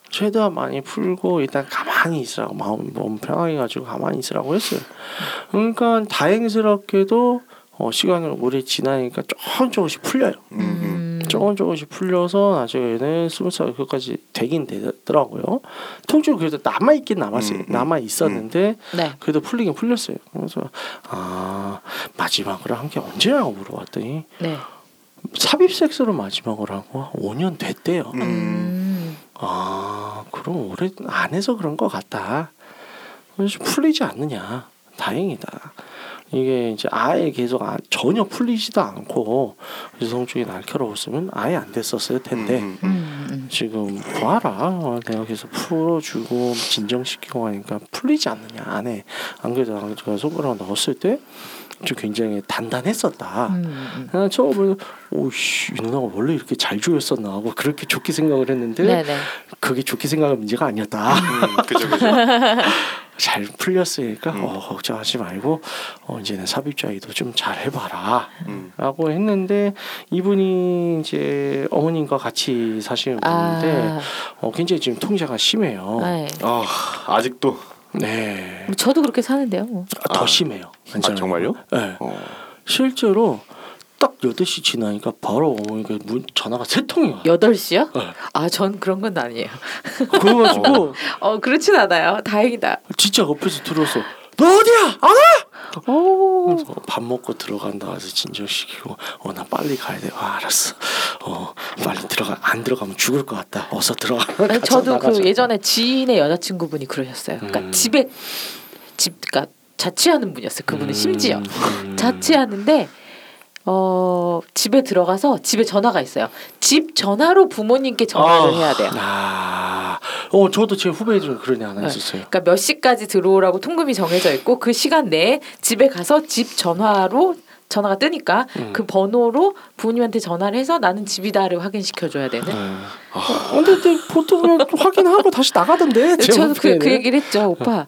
최대한 많이 풀고 일단 가만히 있으라고 마음 몸 편하게 가지고 가만히 있으라고 했어요. 그러니까 다행스럽게도 어, 시간을 오래 지나니까 조금 조금씩 풀려요. 음, 음. 음. 조금 조금씩 풀려서 나중에는 스무 살 그까지 되긴 되더라고요. 통증 그래도 남아 있긴 남았어요. 음, 음, 남아 있었는데 네. 그래도 풀리긴 풀렸어요. 그래서 아 마지막으로 한 게 언제냐고 물어봤더니 네. 삽입 섹스로 마지막으로 하고 5년 됐대요. 아 그럼 오래 안 해서 그런 것 같다. 풀리지 않느냐. 다행이다. 이게 이제 아예 계속 아- 전혀 풀리지도 않고 여성 쪽이 날카로웠으면 아예 안 됐었을 텐데 음, 음, 음. 음. 지금 봐라 내가 계속 풀어주고 진정시키고 하니까 풀리지 않느냐 안에 안 그래도 제가 손가락 넣었을 때 좀 굉장히 단단했었다. 음. 음. 난 처음에 오씨 이 누나가 원래 이렇게 잘 조였었나 하고 그렇게 좋게 생각을 했는데 네네. 그게 좋게 생각한 문제가 아니었다. 음, 그죠 그죠. *laughs* 잘 풀렸으니까 음. 어, 걱정하지 말고 어, 이제는 삽입자기도 좀 잘 해봐라. 음. 라고 했는데 이분이 이제 어머님과 같이 사시는 분인데 아, 어, 굉장히 지금 통제가 심해요. 네. 아 아직도 네. 뭐 저도 그렇게 사는데요. 뭐. 아, 더 아. 심해요. 아 정말요? 네. 어. 실제로 딱 8시 지나니까 바로 어머니가 문 전화가 세 통이 와요. 8시요? 네. 아, 전 그런 건 아니에요. *laughs* 그래가지고 어, 그렇진 않아요. 다행이다. 진짜 옆에서 들어서 너 어디야? 안 와? 오. 그래서 밥 먹고 들어간다 해서 진정시키고 어 나 빨리 가야 돼. 아, 알았어. 어 빨리 들어가 안 들어가면 죽을 것 같다. 어서 들어가. 아니, 저도 나가자. 그 예전에 지인의 여자친구분이 그러셨어요. 그러니까 음. 집에 집 그러니까 자취하는 분이었어요. 그분은 음, 심지어 음. 자취하는데 어 집에 들어가서 집에 전화가 있어요. 집 전화로 부모님께 전화를 아, 해야 돼요. 아, 어 저도 제 후배 중에 그런 애 하나 네. 있었어요. 그러니까 몇 시까지 들어오라고 통금이 정해져 있고 그 시간 내에 집에 가서 집 전화로 전화가 뜨니까 음. 그 번호로 부모님한테 전화를 해서 나는 집이다를 확인시켜 줘야 되는. 네. 어, 근데, 보통 그냥 확인하고 다시 나가던데. 제 저도 그, 그. 얘기를 했죠, 오빠.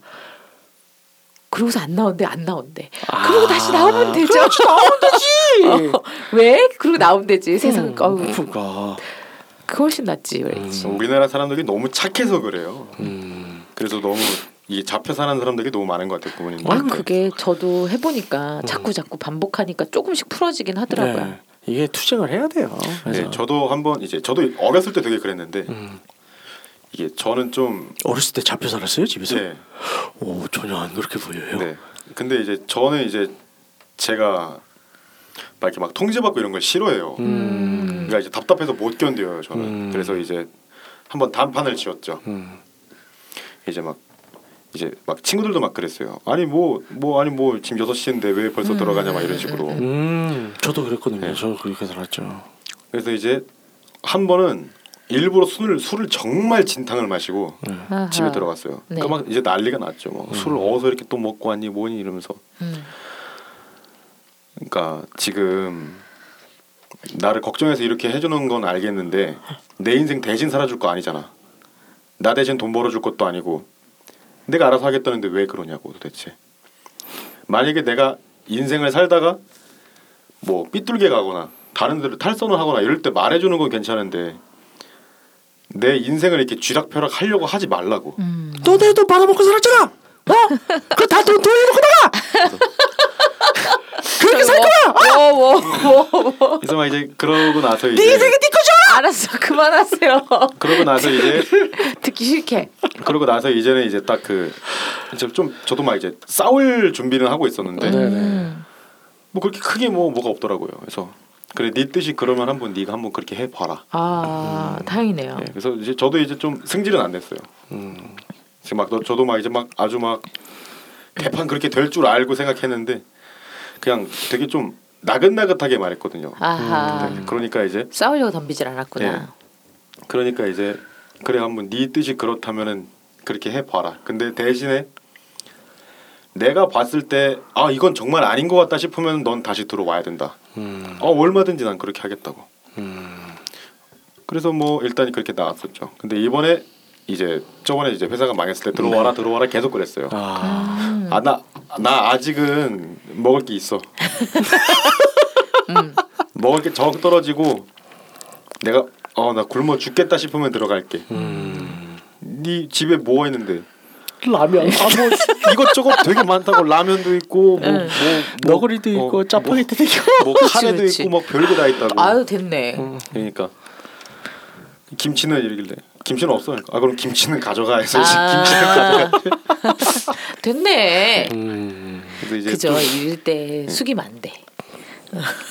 그러고서 안 나온대, 안 나온대. 아, 그러고 다시 나오면 되죠. 그렇지, 나오면 되지. *laughs* 어, 왜? 그러고 나오면 되지. 세상, 음, 어우, 그러니까. 그 훨씬 낫지, 그랬지. 우리나라 사람들이 너무 착해서 그래요. 음. 그래서 너무 이 잡혀 사는 사람들이 너무 많은 것 같아요 부모님. 아, 그게 저도 해보니까 자꾸 자꾸 반복하니까 조금씩 풀어지긴 하더라고요. 네. 이게 투쟁을 해야 돼요. 그래서 네, 저도 한번 이제 저도 어렸을 때 되게 그랬는데 음. 이게 저는 좀 어렸을 때 잡혀 살았어요 집에서. 네, 오 전혀 안 그렇게 보여요. 네. 근데 이제 저는 이제 제가 막 이렇게 막 통제받고 이런 걸 싫어해요. 음. 그러니까 이제 답답해서 못 견뎌요 저는. 음. 그래서 이제 한번 단판을 지었죠. 음. 이제 막 이제 막 친구들도 막 그랬어요. 아니 뭐뭐 아니 뭐 지금 6시인데 왜 벌써 들어가냐 막 이런 식으로. 음. 저도 그랬거든요. 네. 저도 그렇게 살았죠. 그래서 이제 한 번은 일부러 술을 술을 정말 진탕을 마시고 아하. 집에 들어갔어요. 네. 그막 이제 난리가 났죠. 뭐 술을 어디서 이렇게 또 먹고 왔니 뭐니 이러면서. 음. 그러니까 지금 나를 걱정해서 이렇게 해주는 건 알겠는데 내 인생 대신 살아줄 거 아니잖아. 나 대신 돈 벌어줄 것도 아니고 내가 알아서 하겠다는데 왜 그러냐고 도대체. 만약에 내가 인생을 살다가 뭐 삐뚤게 가거나 다른 데로 탈선을 하거나 이럴 때 말해주는 건 괜찮은데 내 인생을 이렇게 쥐락펴락 하려고 하지 말라고. 음. 너내 돈 받아먹고 살았잖아. 어? 그다돈 돌려놓고 나가. 그렇게 살 거야. 뭐, 뭐, 뭐, 뭐. 그래서 막 이제 그러고 나서 네 이제 인생이 네 거죠. 알았어, 그만하세요. 그러고 나서 이제 *laughs* 듣기 싫게. 그러고 나서 이제는 이제 딱그 이제 좀 저도 막 이제 싸울 준비는 하고 있었는데 네네. 음. 뭐 그렇게 크게 뭐 뭐가 없더라고요. 그래서 그래 네 뜻이 그러면 한번 네가 한번 그렇게 해봐라. 아, 다행이네요. 예, 그래서 이제 저도 이제 좀 승질은 안 냈어요. 음. 지금 막 너- 저도 막 이제 막 아주 막 대판 그렇게 될 줄 알고 생각했는데 그냥 되게 좀 나긋나긋하게 말했거든요. 아하. 네, 그러니까 이제 싸우려고 덤비질 않았구나. 그러니까 이제 그래 한번 네 뜻이 그렇다면은 그렇게 해봐라. 근데 대신에 내가 봤을 때 아 이건 정말 아닌 것 같다 싶으면 넌 다시 들어와야 된다. 음. 어 얼마든지 난 그렇게 하겠다고. 음. 그래서 뭐 일단 그렇게 나왔었죠. 근데 이번에 이제 저번에 이제 회사가 망했을 때 들어와라 들어와라 계속 그랬어요. 아. 음. 아나나 아직은 먹을 게 있어. 음. *laughs* 먹을 게 적 떨어지고 내가 어 나 굶어 죽겠다 싶으면 들어갈게. 음. 네 집에 뭐 있는데? 라면. 아뭐 이것저것 되게 많다고 라면도 있고 뭐, 응. 뭐, 뭐 너구리도 어, 있고 짜파게티도 있고. 뭐, 뭐 카레도. 있고 막 별게 다 있다고. 아유, 됐네. 그러니까 김치는 이러길래 김치는 없어. 아 그럼 김치는 가져가 해서 아. *laughs* 김치는 가져가. 됐네. 음. 그래서 이제 그죠. 또- 이럴 때 숙이면 안 돼.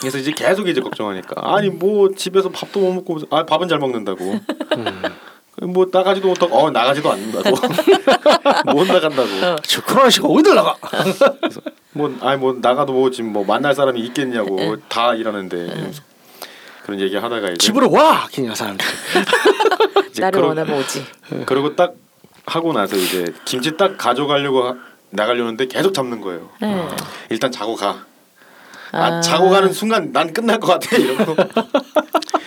그래서 이제 계속 이제 걱정하니까 아니 뭐 집에서 밥도 못 먹고 아 밥은 잘 먹는다고. *laughs* 뭐 나가지도 못하고 어 나가지도 않는다고. 못 나간다고. 저 코로나 시가 어디 나가? 뭐 아니 뭐 나가도 뭐 지금 뭐 만날 사람이 있겠냐고 다 일하는데 이러면서 그런 얘기 하다가 이제 집으로 와 그냥 사람들. *laughs* 이제 나를 그러- 원하면 오지. 그러고 딱 하고 나서 이제 김치 딱 가져가려고 하- 나가려는데 계속 잡는 거예요. 네. 일단 자고 가. 아, 아. 자고 가는 순간 난 끝날 것 같아 이러고. *laughs*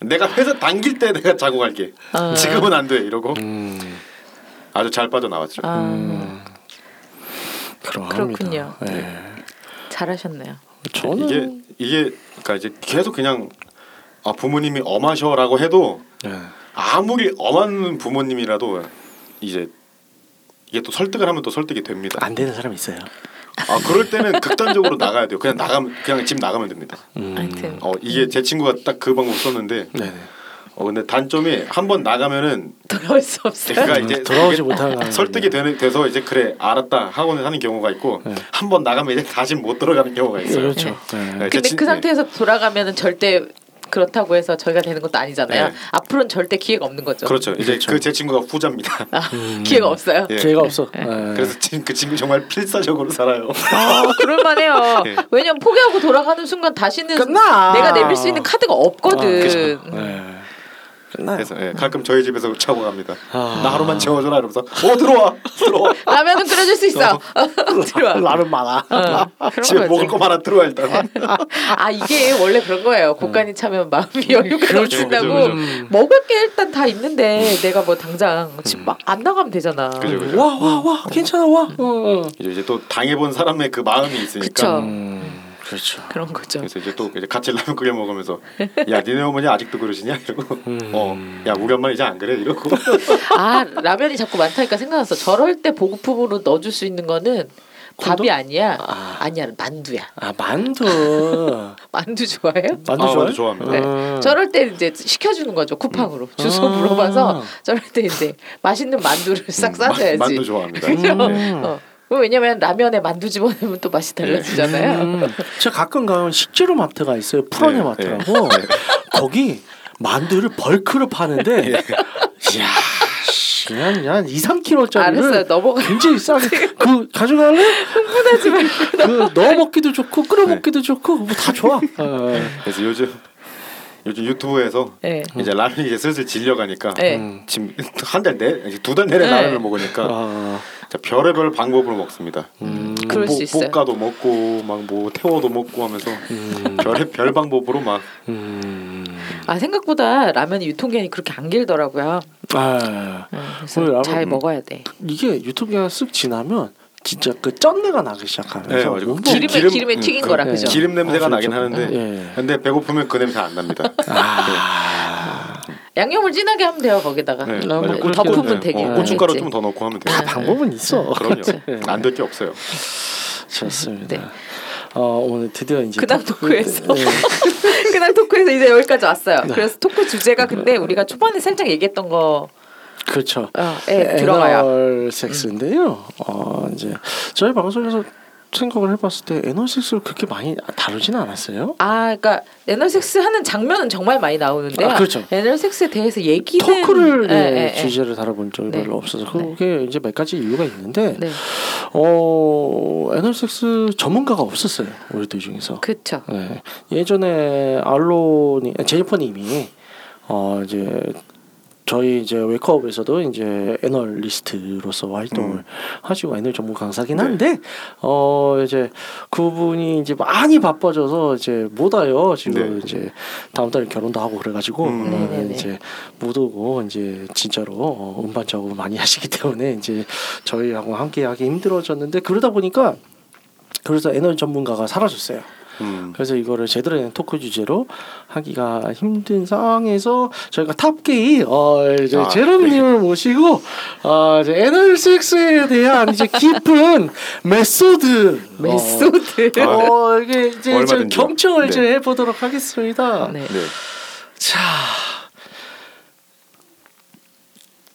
내가 회사 당길 때 내가 자고 갈게. 아. 지금은 안 돼 이러고 음. 아주 잘 빠져 나왔죠. 아, 음. 그렇군요. 예. 잘하셨네요. 저는 이게 이게 그러니까 이제 계속 그냥 아 부모님이 엄하셔라고 해도 예. 아무리 엄한 부모님이라도 이제 이게 또 설득을 하면 또 설득이 됩니다. 안 되는 사람 있어요. 아 그럴 때는 극단적으로 나가야 돼요. 그냥 나가면 그냥 집 나가면 됩니다. 음. 어 이게 제 친구가 딱 그 방법 썼는데 네네. 어 근데 단점이 한 번 나가면은 돌아올 수 없어요. 그러니까 이제 돌아오지 이게 못하는 *laughs* 설득이 되는 돼서 이제 그래 알았다 하고는 하는 경우가 있고 네. 한번 나가면 이제 다시 못 들어가는 경우가 있어요. 그렇죠. 예. 네, 근데 제 친- 그 상태에서 돌아가면은 절대 그렇다고 해서 저희가 되는 것도 아니잖아요. 네. 앞으로는 절대 기회가 없는 거죠. 그렇죠. 이제 그렇죠. 그제 친구가 후자입니다. *laughs* 아, 기회가 없어요. 예. 기회가 없어. 예. 그래서 지금 그 친구 정말 필사적으로 살아요. 아, 그럴만해요. *laughs* 예. 왜냐면 포기하고 돌아가는 순간 다시는 끝나. 내가 내밀 수 있는 카드가 없거든. 아, 그죠. 예. 끝나요. 그래서 예, 가끔 저희 집에서 차고 갑니다. 아. 나 하루만 채워줘라 이러면서 어 들어와 들어와 라면은 끓여줄 수 있어. 들어와. *laughs* 라면 많아. 어, 집에. 먹을 거 많아 들어와 일단. 아 이게 원래 그런 거예요. 공간이 차면 마음이 여유가 그렇죠, 넘친다고 그죠, 그죠. 먹을 게 일단 다 있는데 내가 뭐 당장 집 막 안 나가면 되잖아. 그죠. 와, 와, 와, 괜찮아, 와. 어, 어. 이제 이제 또 당해본 사람의 그 마음이 있으니까. 음, 그렇죠. 그런 거죠. 그래서 이제 또 이제 같이 라면 끓여 먹으면서 야 니네 어머니 아직도 그러시냐 이러고 음. 어야 우리 엄마 이제 안 그래 이러고 *laughs* 아 라면이 자꾸 많다니까 생각났어. 저럴 때 보급품으로 넣어줄 수 있는 거는 밥이 아니야. 아. 아니야 만두야. 아, 만두. *laughs* 만두 좋아해요? 만두 아, 좋아해? 만두 좋아합니다. 네. 음. 저럴 때 이제 시켜주는 거죠 쿠팡으로 주소 음. 물어봐서 저럴 때 이제 맛있는 만두를 싹 싸줘야지. 음, 만두 좋아합니다. *laughs* 그죠? 네. 어. 왜냐면 라면에 만두 집어넣으면 또 맛이 달라지잖아요. 음, 제가 가끔 가면 식재료 마트가 있어요. 푸르네 네, 마트라고. 거기 만두를 벌크로 파는데 이야, 씨, 그냥 한 2, 3kg짜리를 알았어요. 넘어가. 굉장히 싸게 그 가져갈래? 흥분하지 말고 그 넣어 먹기도 좋고 끓여 먹기도 좋고 뭐 다 좋아. 어. 그래서 요즘 요즘 유튜브에서 네. 이제 라면이 이제 슬슬 질려가니까 네. 음. 지금 *laughs* 한 달 내, 두 달 내내 네. 라면을 먹으니까 아, 자, 별의별 방법으로 먹습니다. 음, 그럴 수 볶- 있어요. 볶아도 먹고 막 뭐 태워도 먹고 하면서 별의 별 방법으로 막 음. 아 생각보다 라면이 유통기한이 그렇게 안 길더라고요. 아, 응, 오늘 그래서 라면- 잘 먹어야 돼. 이게 유통기한 쓱 지나면 진짜 그 쩐내가 나기 시작하면서 네, 기름에 기름- 기름에 음, 튀긴 그- 거라 네. 그죠? 기름 냄새가 아, 나긴 그렇죠. 하는데 예. 근데 배고프면 그 냄새 안 납니다. *laughs* 아, 양념을 진하게 하면 돼요 거기다가. 네, 덮으면 네, 되게. 어, 고춧가루 그치? 좀더 넣고 하면 돼요. 다 방법은 있어. 그럼요. 네. 안될 게 없어요. 좋습니다. 네. 어, 오늘 드디어 이제 그다음 토크- 토크에서. 네. *laughs* 그날 토크에서 이제 여기까지 왔어요. 그래서 토크 주제가 근데 우리가 초반에 살짝 얘기했던 거 그렇죠. 어, 예, 들어가요. 섹스인데요. 어, 이제 저희 방송에서 생각을 해봤을 때 애널 섹스를 그렇게 많이 다루지는 않았어요. 아, 그러니까 애널섹스 하는 장면은 정말 많이 나오는데요. 아, 그렇죠. 애널섹스에 대해서 얘기는 토크를 예, 네, 예, 예. 주제를 다뤄본 적이 네. 별로 없어서 그게 이제 몇 가지 이유가 있는데 네, 어 애널 섹스 전문가가 없었어요 우리들 중에서. 그렇죠. 네. 예전에 알론이 제니퍼님이 어 이제 저희 이제 웨이크업에서도 이제 애널리스트로서 활동을 음. 하시고 애널 전문 강사긴 네. 한데 어 이제 그분이 이제 많이 바빠져서 이제 못 와요 지금 네. 이제 다음 달에 결혼도 하고 그래가지고 음. 어, 네네네. 이제 못 오고 이제 진짜로 어, 음반 작업을 많이 *laughs* 하시기 때문에 이제 저희하고 함께 하기 힘들어졌는데 그러다 보니까 그래서 애널 전문가가 사라졌어요. 음. 그래서 이거를 제대로 된 토크 주제로 하기가 힘든 상황에서 저희가 탑게이 어 이제 아, 제롬님을 모시고 어 이제 anal 섹스에 대한 이제 깊은 method method. 아, 네. 어, 어 이게 이제. 경청을 네. 이제 해보도록 하겠습니다. 네. 네. 자.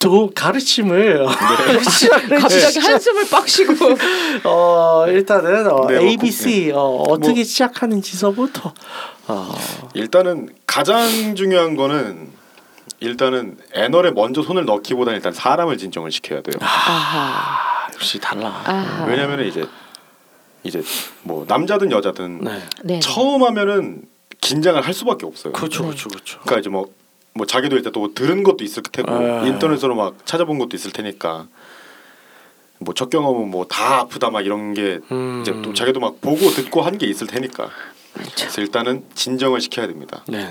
도 가르침을 *laughs* 갑자기 한숨을 빡 쉬고 어 일단은 어, 네, 뭐, ABC 어, 어떻게 시작하는지서부터 어, 일단은 가장 중요한 거는 일단은 애널에 먼저 손을 넣기보다는 일단 사람을 진정을 시켜야 돼요. 아하. 아, 역시 달라. 아하. 왜냐면 이제 이제 뭐 남자든 여자든 네. 네. 처음 하면은 긴장을 할 수밖에 없어요. 그렇죠, 네. 그렇죠, 그렇죠. 그러니까 이제 뭐, 뭐 자기도 일단 또 들은 것도 있을 테고 아. 인터넷으로 막 찾아본 것도 있을 테니까 뭐 첫 경험은 뭐 다 아프다 막 이런 게 음. 이제 또 자기도 막 보고 듣고 한 게 있을 테니까 그렇죠. 그래서 일단은 진정을 시켜야 됩니다. 네.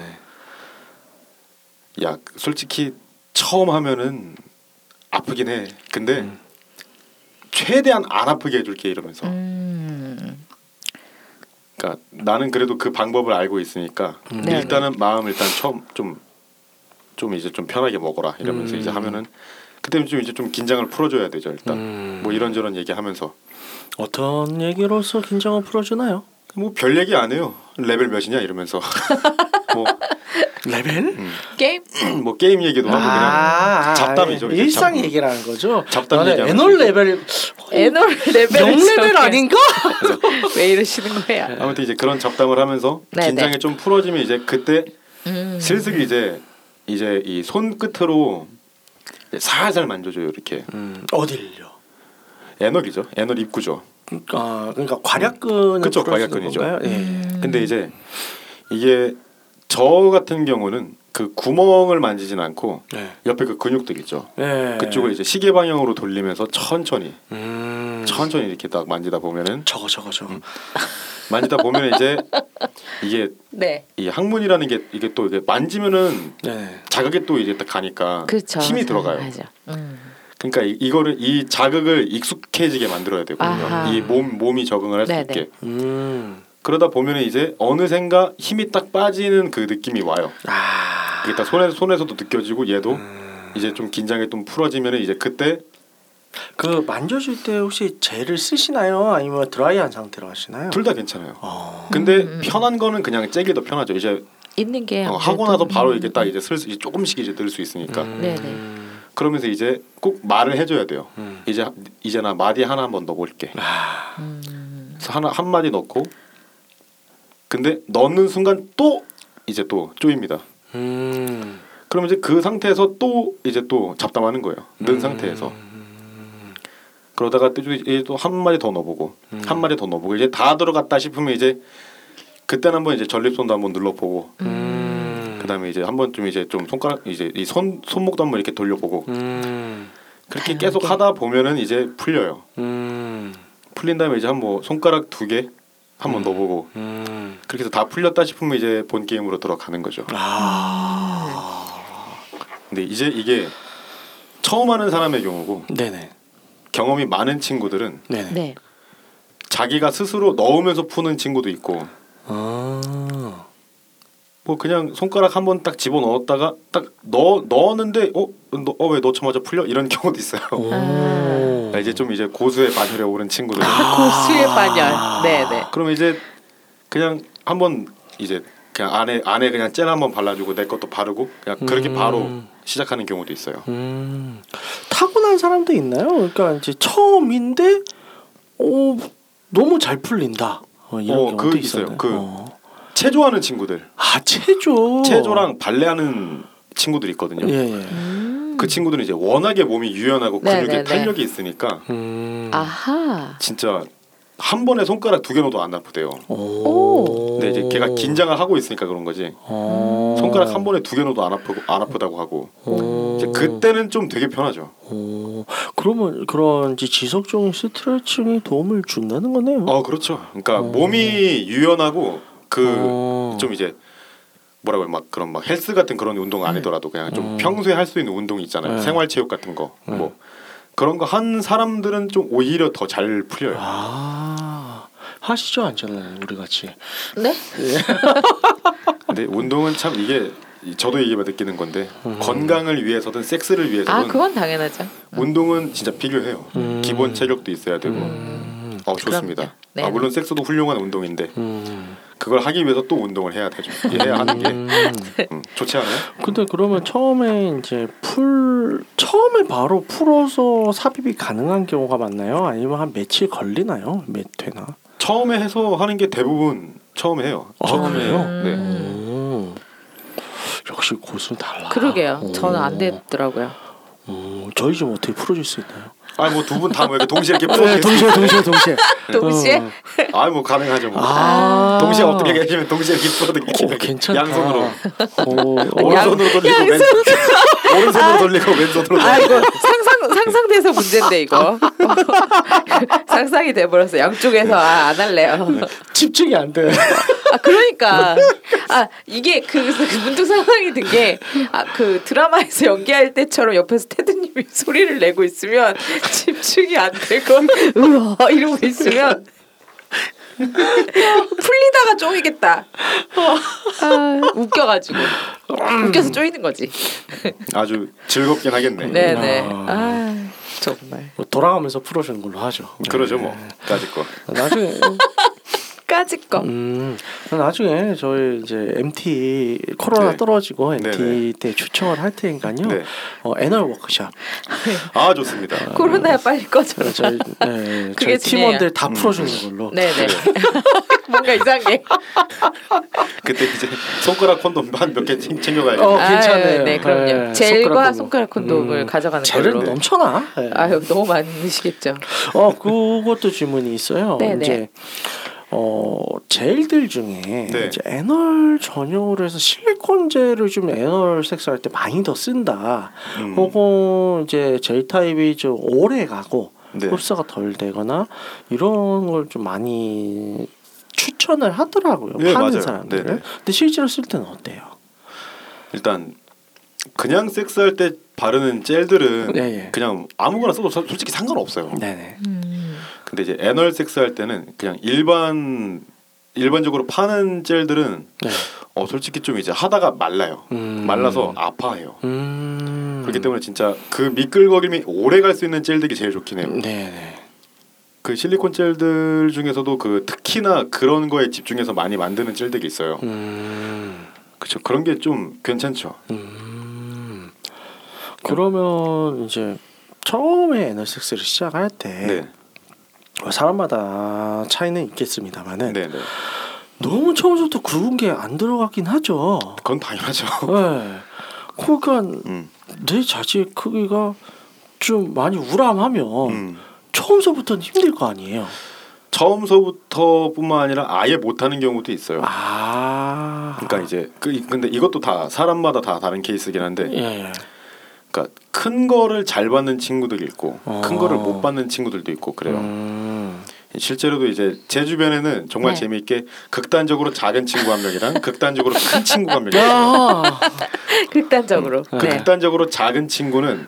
야 솔직히 처음 하면은 아프긴 해. 근데 음. 최대한 안 아프게 해줄게 이러면서. 음. 그러니까 나는 그래도 그 방법을 알고 있으니까 네, 일단은 마음 일단 처음 좀 좀 이제 좀 편하게 먹어라 이러면서 음. 이제 하면은 그때는 좀 이제 좀 긴장을 풀어줘야 되죠 일단 음. 뭐 이런저런 얘기하면서 어떤 얘기로서 긴장을 풀어주나요? 뭐 별 얘기 안 해요 레벨 몇이냐 이러면서 *laughs* 뭐, 레벨? 게임? *clears throat* 뭐 게임 얘기도 하고 그냥 아, 잡담이죠, 이제 일상 잡담. 얘기라는 거죠. 잡담 얘기하면서 anal. 레벨 anal 레벨 0 레벨 아닌가? *laughs* 왜 이러시는 거예요? 아무튼 이제 그런 잡담을 하면서 네네. 긴장이 좀 풀어지면 이제 그때 음. 슬슬 이제 이제 이 손끝으로 살살 만져줘요 이렇게 음, 어딜요? 애널이죠 애널 입구죠 그러니까 그러니까 괄약근을 그쵸, 풀어주는 괄약근이죠. 건가요? 예. 음. 근데 이제 이게 저 같은 경우는 그 구멍을 만지진 않고 네. 옆에 그 근육들 있죠. 예. 그쪽을 이제 시계 방향으로 돌리면서 천천히 음. 천천히 이렇게 딱 만지다 보면은 저거 저거 저거. 만지다 보면 이제 이게 *laughs* 네. 이 항문이라는 게 이게 또 이게 만지면은 네. 자극이 또 이제 딱 가니까 그렇죠. 힘이 들어가요. 맞아. 음. 그러니까 이, 이거를 이 자극을 익숙해지게 만들어야 되거든요. 이 몸 몸이 적응을 할 수. 있게. 음. 그러다 보면 이제 어느샌가 힘이 딱 빠지는 그 느낌이 와요. 아. 그게 딱 손에 손에서도 느껴지고 얘도 음. 이제 좀 긴장이 좀 풀어지면 이제 그때 그 만져줄 때 혹시 젤을 쓰시나요? 아니면 드라이한 상태로 하시나요? 둘 다 괜찮아요. 어. 근데 음, 음. 편한 거는 그냥 째기 더 편하죠. 이제 있는 게 어, 하고 나서 바로 음. 이렇게 딱 이제 슬 수- 이제 조금씩 이제 늘 수 있으니까 음. 네네. 그러면서 이제 꼭 말을 해줘야 돼요. 음. 이제 이제 나 마디 하나 한번 넣어볼게. 아. 음. 그래서 하나 한 마디 넣고 근데 넣는 순간 또 이제 또 쪼입니다. 음. 그럼 이제 그 상태에서 또 이제 또 잡담하는 거예요. 넣은 음. 상태에서 그러다가 또한 마디 더 넣어보고 음. 한 마디 더 넣어보고 이제 다 들어갔다 싶으면 이제 그때는 한번 이제 전립선도 한번 눌러보고 음. 그다음에 이제 한번 좀 이제 좀 손가락 이제 이 손 손목도 한번 이렇게 돌려보고 음. 그렇게 다양하게. 계속 하다 보면은 이제 풀려요. 음. 풀린 다음에 이제 한 뭐 손가락 두 개 한번 음. 넣어보고 음. 그렇게 해서 다 풀렸다 싶으면 이제 본 게임으로 들어가는 거죠. 아. 근데 이제 이게 처음 하는 사람의 경우고 네네. 경험이 많은 친구들은 네네. 네. 자기가 스스로 넣으면서 푸는 친구도 있고 아. 뭐 그냥 손가락 한 번 딱 집어 넣었다가 딱 넣어 넣었는데 어어왜 넣자마자 풀려 이런 *laughs* 경우도 있어요. 오. 그러니까 이제 좀 이제 고수의 반열에 오른 친구들. 아, 고수의 반열. 네네. 그러면 이제 그냥 한번 이제 그냥 안에 안에 그냥 젤 한번 발라주고 내 것도 바르고 그냥 그렇게 음. 바로 시작하는 경우도 있어요. 음. 타고난 사람도 있나요? 그러니까 이제 처음인데 어 너무 잘 풀린다. 어, 이런 어, 경우도 그 있어요. 그 어. 체조하는 친구들, 아 체조. 체조랑 발레하는 친구들 있거든요. 예. 예. 음. 그 친구들은 이제 워낙에 몸이 유연하고 네, 근육에 네, 네. 탄력이 있으니까 음. 아하. 진짜 한 번에 손가락 두 개 넣어도 안 아프대요. 오. 근데 이제 걔가 긴장을 하고 있으니까 그런 거지. 어. 손가락 한 번에 두 개 넣어도 안 아프고 안 아프다고 하고. 오. 이제 그때는 좀 되게 편하죠. 오. 그러면 그런 지속적인 스트레칭이 도움을 준다는 거네요. 어 그렇죠. 그러니까 어. 몸이 유연하고 그 어. 좀 이제 뭐라고 막 그런 막 헬스 같은 그런 운동 아니더라도 그냥 좀 음. 평소에 할 수 있는 운동 있잖아요. 네. 생활 체육 같은 거. 네. 뭐 그런 거 한 사람들은 좀 오히려 더 잘 풀려요. 아. 하시죠 안전은 우리 같이. 네? *laughs* 근데 운동은 참 이게 저도 이게 느끼는 건데 건강을 위해서든 섹스를 위해서든 아 그건 당연하죠. 운동은 진짜 필요해요. 음. 기본 체력도 있어야 되고. 음. 어 좋습니다. 그럼요. 아, 물론 섹스도 훌륭한 운동인데 음. 그걸 하기 위해서 또 운동을 해야 되죠. 해야 하는 게 음. 음, 좋지 않아요? 근데 그러면 처음에 이제 풀 처음에 바로 풀어서 삽입이 가능한 경우가 많나요? 아니면 한 며칠 걸리나요? 몇 회나? 처음에 해서 하는 게 대부분 처음에 해요. 아, 처음에 그래요? 네. 음. 역시 고수는 달라. 그러게요. 오. 저는 안 되더라고요. 음, 저희 좀 어떻게 풀어줄 수 있나요? 아니 뭐 두 분 다 뭐 이렇게 동시에 이렇게 네, 풀어 동시에 동시에 동시에. *laughs* 동시에? 어. 아니 뭐 가능하죠 뭐. 아. 동시에 엎드려 계시면 동시에 이렇게 오, 이렇게 괜찮다. 양손으로 오, *laughs* 오른손으로 돌리고 왼 오른손으로 돌리고 왼손으로 돌리고 아 이거 상상 상상돼서 문제인데 이거 *laughs* 상상이 돼버렸어. 양쪽에서 아, 안 할래요. 집중이 안 돼. 아 그러니까 아 이게 그, 그 문득 상상이 든 게 아 그 드라마에서 연기할 때처럼 옆에서 테드님이 소리를 내고 있으면 *laughs* 집중이 안 되고 으아 이러고 있으면 풀리다가 쪼이겠다. 아, 웃겨가지고 웃겨서 쪼이는 거지. 아주 즐겁긴 하겠네. 네네. 아. 아 정말 뭐 돌아가면서 풀어주는 걸로 하죠. 그러죠 네. 뭐 까짓 거. 나중에 까짓 거. 음 나중에 저희 이제 MT 코로나 네. 떨어지고 MT 네네. 때 초청을 할 테니까요. 네. 어, 애널 워크샵 아 좋습니다. 코로나야 빨리 꺼져. 어, 저희 네, 그게 저희 팀원들 다 음. 풀어주는 걸로. 네네. *laughs* 뭔가 이상해. 그때 이제 손가락 콘돔 한 몇 개 챙겨가야겠네. 어, 괜찮아요. 네, 그럼요. 네, 젤과 손가락 손가락 콘돔을 음, 가져가는 젤은 걸로. 넘쳐나. 네. 아유 너무 많으시겠죠. 어 그것도 질문이 있어요. 네네. 이제 어 젤들 중에 네. 이제 애널 전용으로 해서 실리콘 젤을 좀 애널 섹스할 때 많이 더 쓴다. 음. 혹은 이제 젤 타입이 좀 오래 가고 네. 흡수가 덜 되거나 이런 걸 좀 많이 추천을 하더라고요. 네, 파는 맞아요. 사람들은. 네네. 근데 실제로 쓸 때는 어때요? 일단 그냥 섹스할 때 바르는 젤들은 네, 예. 그냥 아무거나 써도 서- 솔직히 상관없어요. 네네. 음. 근데 이제 애널 섹스 할 때는 그냥 일반 일반적으로 파는 젤들은 네. 어 솔직히 좀 이제 하다가 말라요. 음. 말라서 아파해요. 음. 그렇기 때문에 진짜 그 미끌거림이 오래 갈 수 있는 젤들이 제일 좋긴 해요. 네네. 그 실리콘 젤들 중에서도 그 특히나 그런 거에 집중해서 많이 만드는 젤들이 있어요. 음. 그렇죠. 그런 게 좀 괜찮죠. 음. 그러면 이제 처음에 애널 섹스를 시작할 때 네. 뭐 사람마다 차이는 있겠습니다만은 네, 네. 너무 처음부터 굵은 게 안 들어가긴 하죠. 그건 당연하죠. 네. 그러니까 음. 내 자지의 크기가 좀 많이 우람하면 음. 처음서부터는 힘들 거 아니에요. 처음서부터뿐만 아니라 아예 못하는 경우도 있어요. 아. 그러니까 이제 그 근데 이것도 다 사람마다 다 다른 케이스긴 한데, 예. 예. 그러니까 큰 거를 잘 받는 친구들이 있고 어. 큰 거를 못 받는 친구들도 있고 그래요. 음. 실제로도 이제 제 주변에는 정말 네. 재미있게 극단적으로 작은 친구 한 명이랑 극단적으로 큰 친구 한 명이 있어요. *laughs* 극단적으로. 그 네. 극단적으로 작은 친구는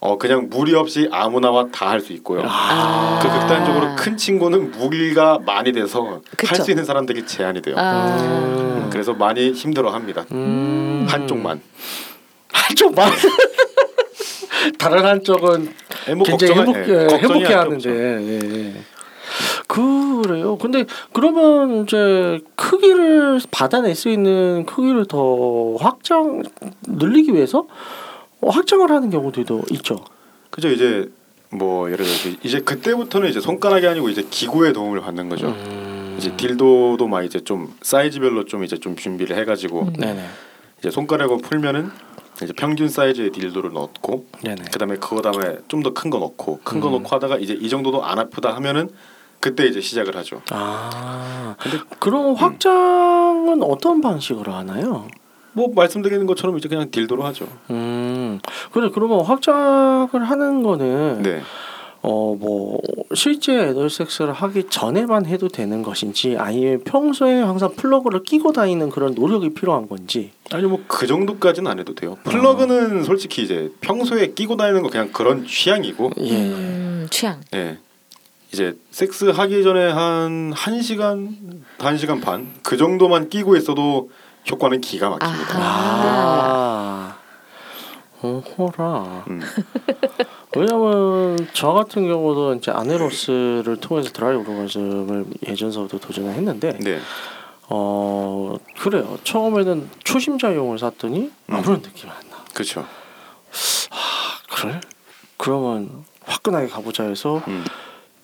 어 그냥 무리 없이 아무나와 다 할 수 있고요. 아. 그 극단적으로 큰 친구는 무리가 많이 돼서 할. 수 있는 사람들이 제한이 돼요. 아. 그래서 많이 힘들어합니다. 음. 한쪽만. 한쪽만. *laughs* 다른 한쪽은 예, 뭐 굉장히 걱정하- 행복, 예, 예, 행복해 할 하는데. 예, 예. 그래요. 근데 그러면 이제 크기를 받아낼 수 있는 크기를 더 확장 늘리기 위해서 어, 확장을 하는 경우들도 있죠. 그죠 이제 뭐 예를 들어서 이제 그때부터는 이제 손가락이 아니고 이제 기구의 도움을 받는 거죠. 음. 이제 딜도도 막 이제 좀 사이즈별로 좀 이제 좀 준비를 해가지고 음. 네네. 이제 손가락을 풀면은 이제 평균 사이즈의 dildo를 넣고 네네. 그다음에 그거 다음에 좀 더 큰 거 넣고 큰거 음. 넣고 하다가 이제 이 정도도 안 아프다 하면은 그때 이제 시작을 하죠. 아. 근데 그럼 확장은 어떤 방식으로 하나요? 뭐 말씀드리는 것처럼 이제 그냥 dildo로 하죠. 음. 그래 그러면 확장을 하는 거는 네. 어뭐 실제 anal 섹스를 하기 전에만 해도 되는 것인지 아니면 평소에 항상 플러그를 끼고 다니는 그런 노력이 필요한 건지 아니 뭐 그 정도까지는 안 해도 돼요. 플러그는 솔직히 이제 평소에 끼고 다니는 거 그냥 그런 취향이고, 예. 음, 취향. 예. 이제 섹스 하기 전에 한 1시간, 1시간 반 그 정도만 끼고 있어도 효과는 기가 막힙니다. 아. 어허라. 음. *laughs* 왜냐면 저 같은 경우도 이제 아네로스를 통해서 dry orgasm을 예전서부터 도전을 했는데 네. 어 그래요. 처음에는 초심자용을 샀더니 음. 아무런 느낌이 안 나. 그렇죠. 아, 그래? 그러면 화끈하게 가보자 해서 음.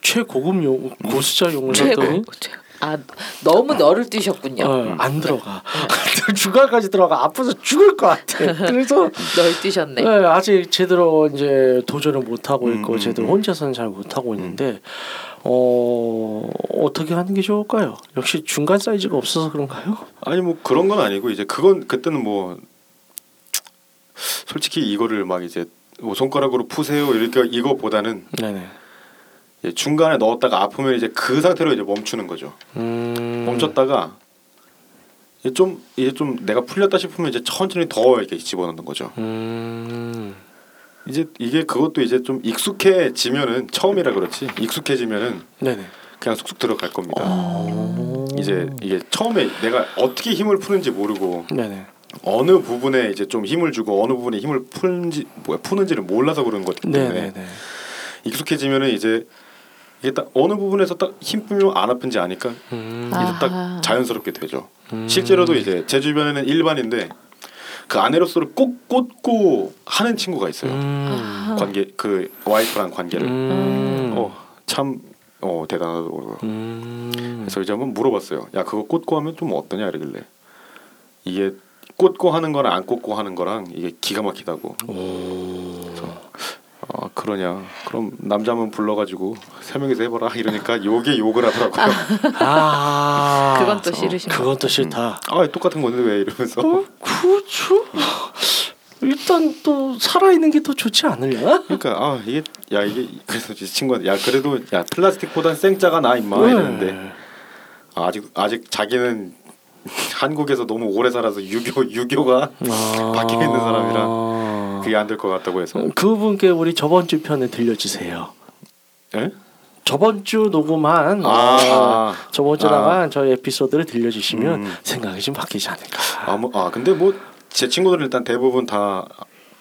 최고급 용 고수자 용을 샀더니 최고. 아 너무 너를 뛰셨군요. 어, 안 들어가. *laughs* 중간까지 들어가 아파서 죽을 것 같아. 그래서 *laughs* 널 뛰셨네. 네, 아직 제대로 이제 도전을 못 하고 있고 음, 음, 제대로 음. 혼자서는 잘 못 하고 있는데 어 어떻게 하는 게 좋을까요? 역시 중간 사이즈가 없어서 그런가요? 아니 뭐 그런 건 아니고 이제 그건 그때는 뭐 솔직히 이거를 막 이제 뭐 손가락으로 푸세요 이렇게 이거보다는 네네. 이제 중간에 넣었다가 아프면 이제 그 상태로 이제 멈추는 거죠. 음. 멈췄다가 이게 좀 이제 좀 내가 풀렸다 싶으면 이제 천천히 더 이렇게 집어넣는 거죠. 음. 이제 이게 그것도 이제 좀 익숙해지면은 처음이라 그렇지 익숙해지면은 네네. 그냥 쑥쑥 들어갈 겁니다. 어. 이제 이게 처음에 내가 어떻게 힘을 푸는지 모르고 네네. 어느 부분에 이제 좀 힘을 주고 어느 부분에 힘을 푸는지 뭐야 푸는지를 몰라서 그런 것 때문에 네네네. 익숙해지면은 이제 이게 딱 어느 부분에서 딱힘 풀면 안 아픈지 아니까 음. 이제. 딱 자연스럽게 되죠. 음. 실제로도 이제 제 주변에는 일반인데 그 아네로스를 꼭 꽂고 하는 친구가 있어요. 음. 관계 그 와이프랑 관계를 음. 어참 어, 대단하다고 음. 그래서 이제 한번 물어봤어요. 야 그거 꽂고 하면 좀 어떠냐 이러길래 이게 꽂고 하는 거랑 안 꽂고 하는 거랑 이게 기가 막히다고. 아 그러냐? 그럼 남자 한번 불러가지고 세 명이서 해봐라 이러니까 욕에 욕을 하더라고요. 아. 그건 또 싫으신 그건 또 싫다. 아 똑같은 건데 왜 이러면서. 어, 그렇죠. 일단 또 살아 있는 게 더 좋지 않으려나? 그러니까 아 이게 야 이게 그래서 이 친구가 야 그래도 야 플라스틱보단 생짜가 나 임마 네. 이러는데 아, 아직 아직 자기는 한국에서 너무 오래 살아서 유교 유교가 아. *laughs* 밖에 있는 사람이라 그게 안 될 것 같다고 해서 그분께 우리 저번 주 편에 들려주세요. 예? 저번 주 녹음한 아, 저번 주 아. 나간 저희 에피소드를 들려주시면 음. 생각이 좀 바뀌지 않을까. 아, 뭐, 아 근데 뭐 제 친구들은 일단 대부분 다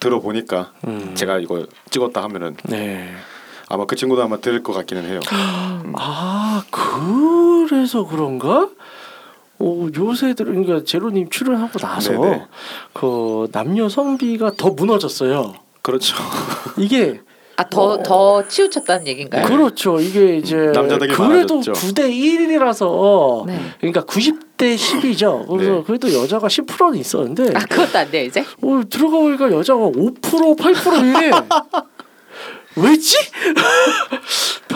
들어보니까 음. 제가 이거 찍었다 하면은 네. 아마 그 친구도 아마 들을 것 같기는 해요. *gasps* 아 그래서 그런가? 오 요새 들 그러니까 제로님 출연하고 나서 네네. 그 남녀 성비가 더 무너졌어요. 그렇죠. *laughs* 이게 아더 더 치우쳤다는 얘긴가요? 그렇죠. 이게 이제 남자들이 그래도 많아졌죠. 9대 1이라서 네. 그러니까 90대 10이죠. 그래서 네. 그래도 여자가 10%는 있었는데 아 그것도 안 돼요 이제? 어, 들어가 보니까 여자가 5% 8%이래. *laughs* 왜지?